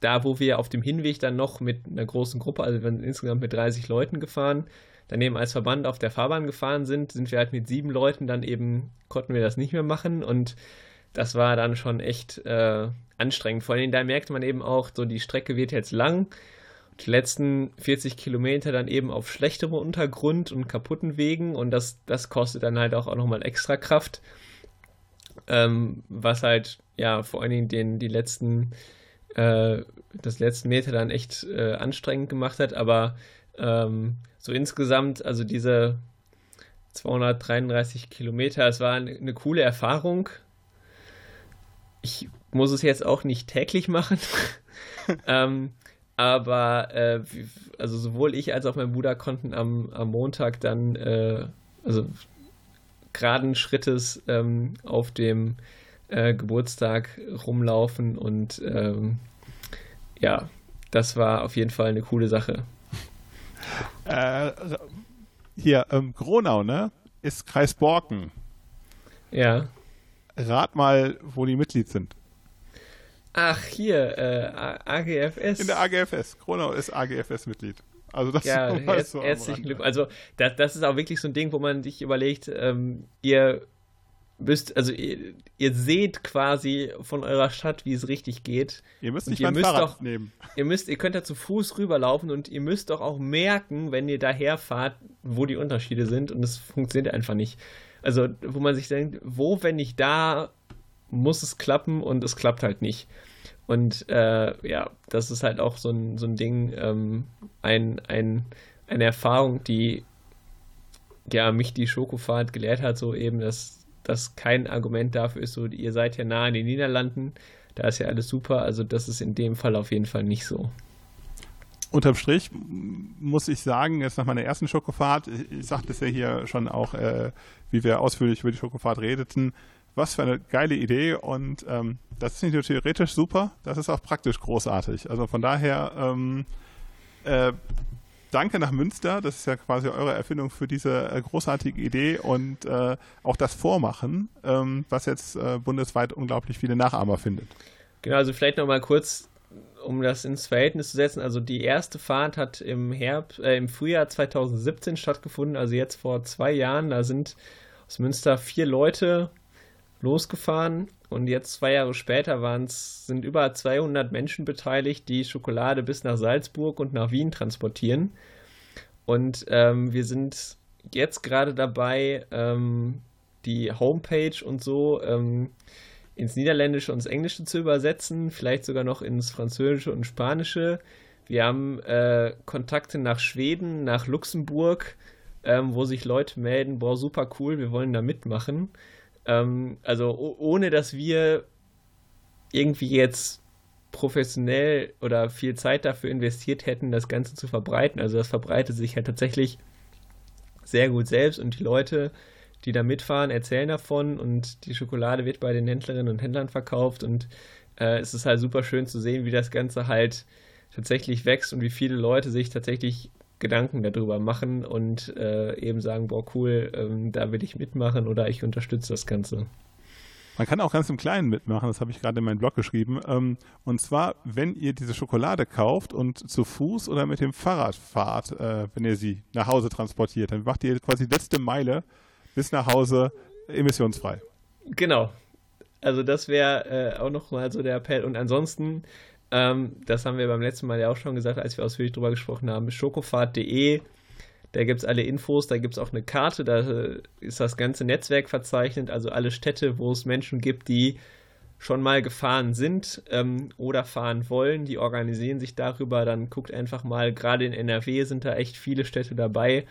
da, wo wir auf dem Hinweg dann noch mit einer großen Gruppe, also wir sind insgesamt mit 30 Leuten gefahren, daneben als Verband auf der Fahrbahn gefahren sind, sind wir halt mit sieben Leuten dann eben, konnten wir das nicht mehr machen und das war dann schon echt äh, anstrengend. Vor allem da merkte man eben auch, so die Strecke wird jetzt lang. Die letzten 40 Kilometer dann eben auf schlechterem Untergrund und kaputten Wegen und das, das kostet dann halt auch, auch nochmal extra Kraft ähm, was halt ja vor allen Dingen den, die letzten, äh, das letzten Meter dann echt äh, anstrengend gemacht hat, aber ähm, so insgesamt, also diese 233 Kilometer, es war eine, eine coole Erfahrung. Ich muss es jetzt auch nicht täglich machen. (laughs) ähm, aber äh, also sowohl ich als auch mein Bruder konnten am, am Montag dann, äh, also geraden Schrittes ähm, auf dem äh, Geburtstag rumlaufen und ähm, ja, das war auf jeden Fall eine coole Sache. Äh, hier, ähm, Gronau, ne? Ist Kreis Borken. Ja. Rat mal, wo die Mitglied sind. Ach, hier, äh, AGFS. In der AGFS. Gronau ist AGFS-Mitglied. Also das ja, (laughs) her so herzlichen. Glückwunsch. Also das, das ist auch wirklich so ein Ding, wo man sich überlegt, ähm, ihr müsst, also ihr, ihr seht quasi von eurer Stadt, wie es richtig geht. Ihr müsst nicht ihr müsst Fahrrad doch- nehmen. Ihr müsst, ihr könnt da zu Fuß rüberlaufen und ihr müsst doch auch merken, wenn ihr daherfahrt, wo die Unterschiede sind und es funktioniert einfach nicht. Also, wo man sich denkt, wo, wenn nicht da, muss es klappen und es klappt halt nicht. Und äh, ja, das ist halt auch so ein, so ein Ding, ähm, ein, ein, eine Erfahrung, die ja mich die Schokofahrt gelehrt hat, so eben, dass das kein Argument dafür ist, so ihr seid ja nah in den Niederlanden, da ist ja alles super, also das ist in dem Fall auf jeden Fall nicht so. Unterm Strich muss ich sagen, jetzt nach meiner ersten Schokofahrt, ich, ich sagte es ja hier schon auch, äh, wie wir ausführlich über die Schokofahrt redeten, was für eine geile Idee und ähm, das ist nicht nur theoretisch super, das ist auch praktisch großartig. Also von daher, ähm, äh, danke nach Münster, das ist ja quasi eure Erfindung für diese äh, großartige Idee und äh, auch das Vormachen, ähm, was jetzt äh, bundesweit unglaublich viele Nachahmer findet. Genau, also vielleicht nochmal kurz, um das ins Verhältnis zu setzen. Also die erste Fahrt hat im Herbst, äh, im Frühjahr 2017 stattgefunden, also jetzt vor zwei Jahren. Da sind aus Münster vier Leute losgefahren und jetzt zwei Jahre später waren's, sind über 200 Menschen beteiligt, die Schokolade bis nach Salzburg und nach Wien transportieren. Und ähm, wir sind jetzt gerade dabei, ähm, die Homepage und so ähm, ins Niederländische und ins Englische zu übersetzen, vielleicht sogar noch ins Französische und Spanische. Wir haben äh, Kontakte nach Schweden, nach Luxemburg, ähm, wo sich Leute melden, boah, super cool, wir wollen da mitmachen. Ähm, also ohne dass wir irgendwie jetzt professionell oder viel Zeit dafür investiert hätten, das Ganze zu verbreiten. Also das verbreitet sich halt tatsächlich sehr gut selbst und die Leute, die da mitfahren, erzählen davon und die Schokolade wird bei den Händlerinnen und Händlern verkauft und äh, es ist halt super schön zu sehen, wie das Ganze halt tatsächlich wächst und wie viele Leute sich tatsächlich Gedanken darüber machen und äh, eben sagen, boah, cool, ähm, da will ich mitmachen oder ich unterstütze das Ganze. Man kann auch ganz im Kleinen mitmachen, das habe ich gerade in meinen Blog geschrieben. Ähm, und zwar, wenn ihr diese Schokolade kauft und zu Fuß oder mit dem Fahrrad fahrt, äh, wenn ihr sie nach Hause transportiert, dann macht ihr quasi die letzte Meile bis nach Hause emissionsfrei. Genau. Also das wäre äh, auch nochmal so der Appell. Und ansonsten, ähm, das haben wir beim letzten Mal ja auch schon gesagt, als wir ausführlich drüber gesprochen haben, schokofahrt.de, da gibt es alle Infos, da gibt es auch eine Karte, da äh, ist das ganze Netzwerk verzeichnet, also alle Städte, wo es Menschen gibt, die schon mal gefahren sind ähm, oder fahren wollen, die organisieren sich darüber, dann guckt einfach mal, gerade in NRW sind da echt viele Städte dabei,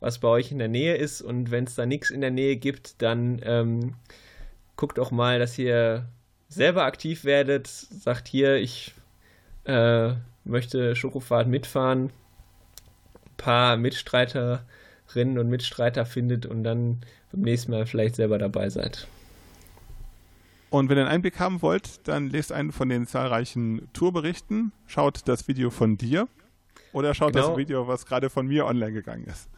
was bei euch in der Nähe ist und wenn es da nichts in der Nähe gibt, dann ähm, guckt auch mal, dass ihr selber aktiv werdet, sagt hier, ich äh, möchte Schokofahrt mitfahren, ein paar Mitstreiterinnen und Mitstreiter findet und dann beim nächsten Mal vielleicht selber dabei seid. Und wenn ihr einen Einblick haben wollt, dann lest einen von den zahlreichen Tourberichten, schaut das Video von dir oder schaut Genau. das Video, was gerade von mir online gegangen ist.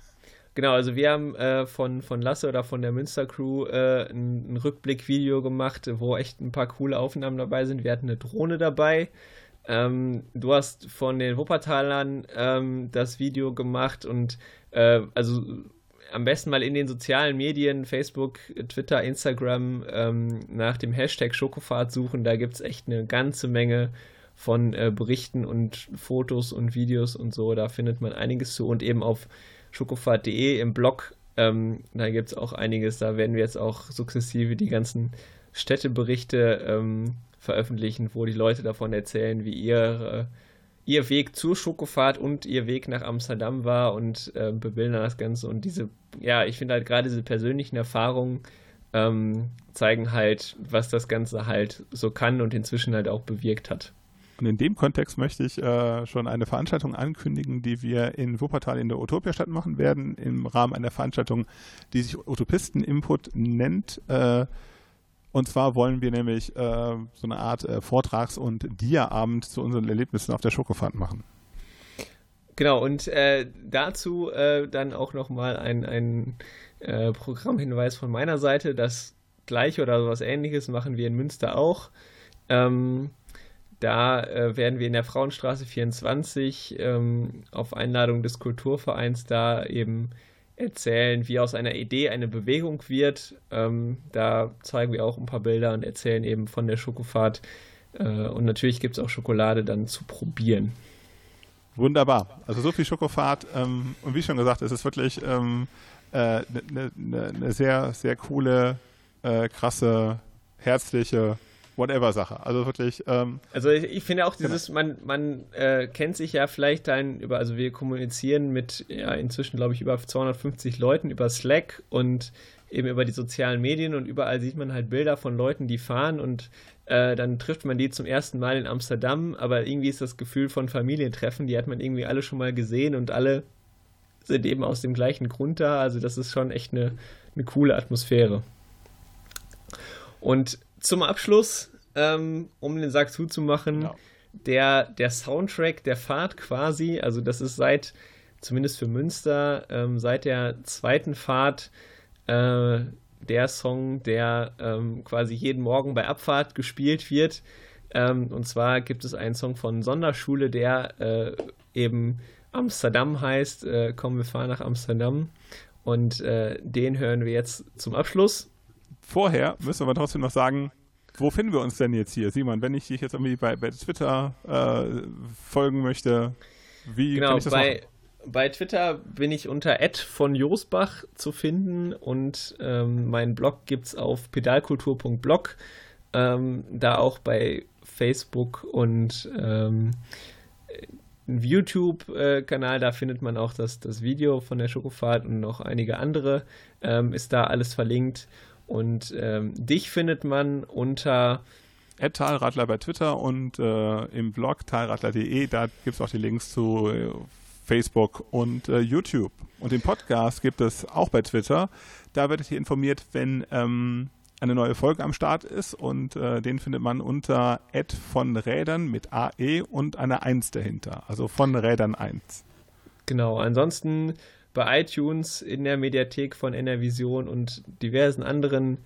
Genau, also wir haben äh, von, von Lasse oder von der Münster Crew äh, ein, ein Rückblickvideo gemacht, wo echt ein paar coole Aufnahmen dabei sind. Wir hatten eine Drohne dabei. Ähm, du hast von den Wuppertalern ähm, das Video gemacht und äh, also am besten mal in den sozialen Medien, Facebook, Twitter, Instagram, ähm, nach dem Hashtag Schokofahrt suchen. Da gibt es echt eine ganze Menge von äh, Berichten und Fotos und Videos und so. Da findet man einiges zu und eben auf schokofahrt.de im Blog. Ähm, da gibt es auch einiges. Da werden wir jetzt auch sukzessive die ganzen Städteberichte ähm, veröffentlichen, wo die Leute davon erzählen, wie ihr, äh, ihr Weg zur Schokofahrt und ihr Weg nach Amsterdam war und äh, bebildern das Ganze. Und diese, ja, ich finde halt gerade diese persönlichen Erfahrungen ähm, zeigen halt, was das Ganze halt so kann und inzwischen halt auch bewirkt hat. Und in dem Kontext möchte ich äh, schon eine Veranstaltung ankündigen, die wir in Wuppertal in der Utopiastadt machen werden, im Rahmen einer Veranstaltung, die sich Utopisten Input nennt. Äh, Und zwar wollen wir nämlich äh, so eine Art äh, Vortrags- und Dia-Abend zu unseren Erlebnissen auf der Schokofahrt machen. Genau, und äh, dazu äh, dann auch nochmal ein, ein äh, Programmhinweis von meiner Seite. Das gleiche oder sowas ähnliches machen wir in Münster auch. Ähm, da äh, werden wir in der Frauenstraße 24 ähm, auf Einladung des Kulturvereins da eben erzählen, wie aus einer Idee eine Bewegung wird. Ähm, da zeigen wir auch ein paar Bilder und erzählen eben von der Schokofahrt. Äh, und natürlich gibt es auch Schokolade dann zu probieren. Wunderbar. Also so viel Schokofahrt. Ähm, und wie schon gesagt, es ist wirklich eine ähm, äh, ne, ne, ne sehr, sehr coole, äh, krasse, herzliche Whatever-Sache. Also wirklich. Ähm, also ich, ich, finde auch dieses, genau. man, man äh, kennt sich ja vielleicht dann über, also wir kommunizieren mit ja inzwischen, glaube ich, über 250 Leuten über Slack und eben über die sozialen Medien und überall sieht man halt Bilder von Leuten, die fahren und äh, dann trifft man die zum ersten Mal in Amsterdam, aber irgendwie ist das Gefühl von Familientreffen, die hat man irgendwie alle schon mal gesehen und alle sind eben aus dem gleichen Grund da. Also das ist schon echt eine, eine coole Atmosphäre. Und zum Abschluss, ähm, um den Sack zuzumachen, genau. der, der Soundtrack der Fahrt quasi, also das ist seit, zumindest für Münster, ähm, seit der zweiten Fahrt äh, der Song, der ähm, quasi jeden Morgen bei Abfahrt gespielt wird. Ähm, und zwar gibt es einen Song von Sonderschule, der äh, eben Amsterdam heißt. Äh, komm, wir fahren nach Amsterdam. Und äh, den hören wir jetzt zum Abschluss vorher müssen wir trotzdem noch sagen, wo finden wir uns denn jetzt hier? Simon, wenn ich dich jetzt irgendwie bei, bei Twitter äh, folgen möchte, wie genau, kann ich das bei, machen? Bei Twitter bin ich unter von Josbach zu finden und ähm, meinen Blog gibt es auf pedalkultur.blog. Ähm, da auch bei Facebook und ähm, YouTube-Kanal, da findet man auch das, das Video von der Schokofahrt und noch einige andere. Ähm, ist da alles verlinkt. Und ähm, dich findet man unter Talradler bei Twitter und äh, im Blog talradler.de. Da gibt es auch die Links zu äh, Facebook und äh, YouTube. Und den Podcast gibt es auch bei Twitter. Da werdet ihr informiert, wenn ähm, eine neue Folge am Start ist. Und äh, den findet man unter Ad von Rädern mit AE und einer 1 dahinter. Also von Rädern 1. Genau. Ansonsten bei iTunes, in der Mediathek von NRVision und diversen anderen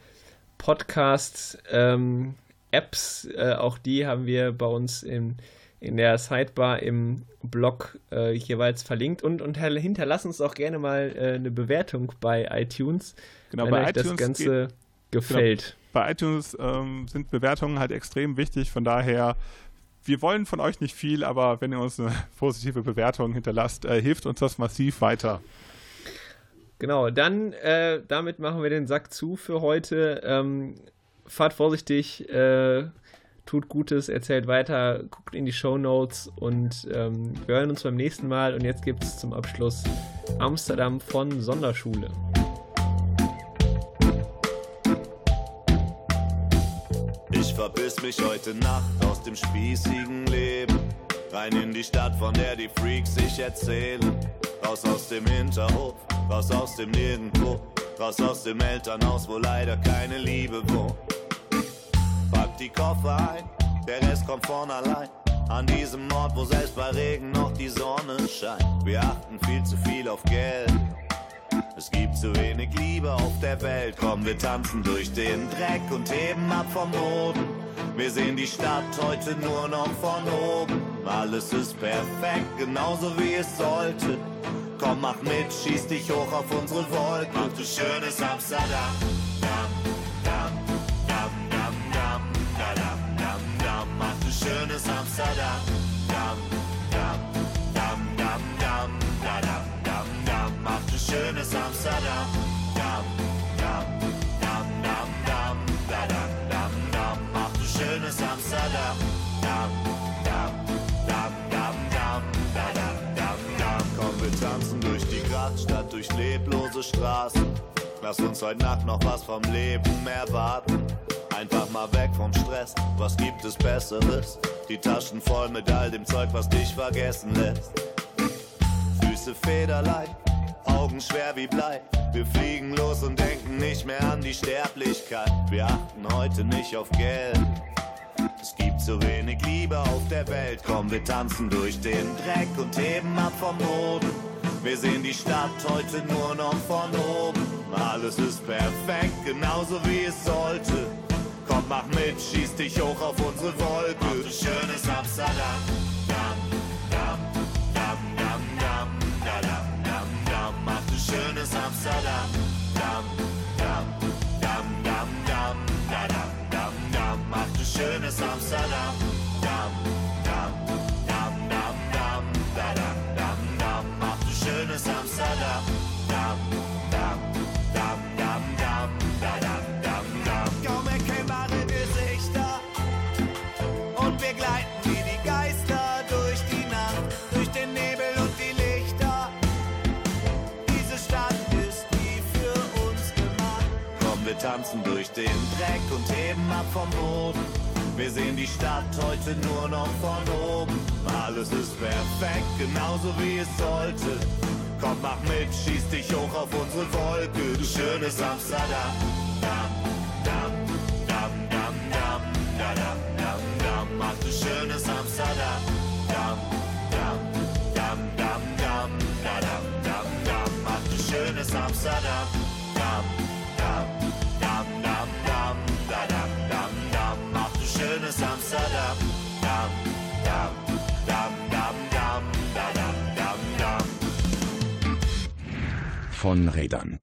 Podcasts, ähm, Apps. Äh, auch die haben wir bei uns in, in der Sidebar im Blog äh, jeweils verlinkt. Und, und hinterlasst uns auch gerne mal äh, eine Bewertung bei iTunes, genau, wenn bei euch iTunes das Ganze geht, gefällt. Genau. Bei iTunes ähm, sind Bewertungen halt extrem wichtig. Von daher wir wollen von euch nicht viel, aber wenn ihr uns eine (laughs) positive Bewertung hinterlasst, äh, hilft uns das massiv weiter. Genau, dann äh, damit machen wir den Sack zu für heute. Ähm, fahrt vorsichtig, äh, tut Gutes, erzählt weiter, guckt in die Show Notes und ähm, wir hören uns beim nächsten Mal. Und jetzt gibt es zum Abschluss Amsterdam von Sonderschule. Ich verbiss mich heute Nacht dem spießigen Leben. Rein in die Stadt, von der die Freaks sich erzählen. Raus aus dem Hinterhof, raus aus dem Nirgendwo. Raus aus dem Elternhaus, wo leider keine Liebe wohnt. Pack die Koffer ein, der Rest kommt von allein. An diesem Ort, wo selbst bei Regen noch die Sonne scheint. Wir achten viel zu viel auf Geld es gibt zu wenig Liebe auf der Welt. Komm, wir tanzen durch den Dreck und heben ab vom Boden. Wir sehen die Stadt heute nur noch von oben. Alles ist perfekt, genauso wie es sollte. Komm, mach mit, schieß dich hoch auf unsere Wolken. Mach du schönes Amsterdam. Dam, dam, schönes Amsterdam. Dam, dam, dam, dam, dam, dam, dam, dam. Dam. Komm, wir tanzen durch die Grachtstadt, durch leblose Straßen. Lass uns heute Nacht noch was vom Leben erwarten. Einfach mal weg vom Stress, was gibt es Besseres? Die Taschen voll mit all dem Zeug, was dich vergessen lässt. Füße federleicht, Augen schwer wie Blei. Wir fliegen los und denken nicht mehr an die Sterblichkeit. Wir achten heute nicht auf Geld. Es gibt so wenig Liebe auf der Welt. Komm, wir tanzen durch den Dreck und heben ab vom Boden. Wir sehen die Stadt heute nur noch von oben. Alles ist perfekt, genauso wie es sollte. Komm, mach mit, schieß dich hoch auf unsere Wolke. Mach du schönes Amsterdam. Amsterdam. Dam, dam, dam, dam, dam, da, dam, dam, dam. Mach du schönes Amsterdam. Durch den Dreck und heben ab vom Boden. Wir sehen die Stadt heute nur noch von oben. Alles ist perfekt, genauso wie es sollte. Komm, mach mit, schieß dich hoch auf unsere Wolke, du schönes Amsterdam. Dam, dam, dam, dam, dam, da, dam, dam, dam, mach du schönes Amsterdam. Dam, dam, dam, dam, dam, da, dam, dam, dam, mach du schönes Amsterdam. Dam, Von Rädern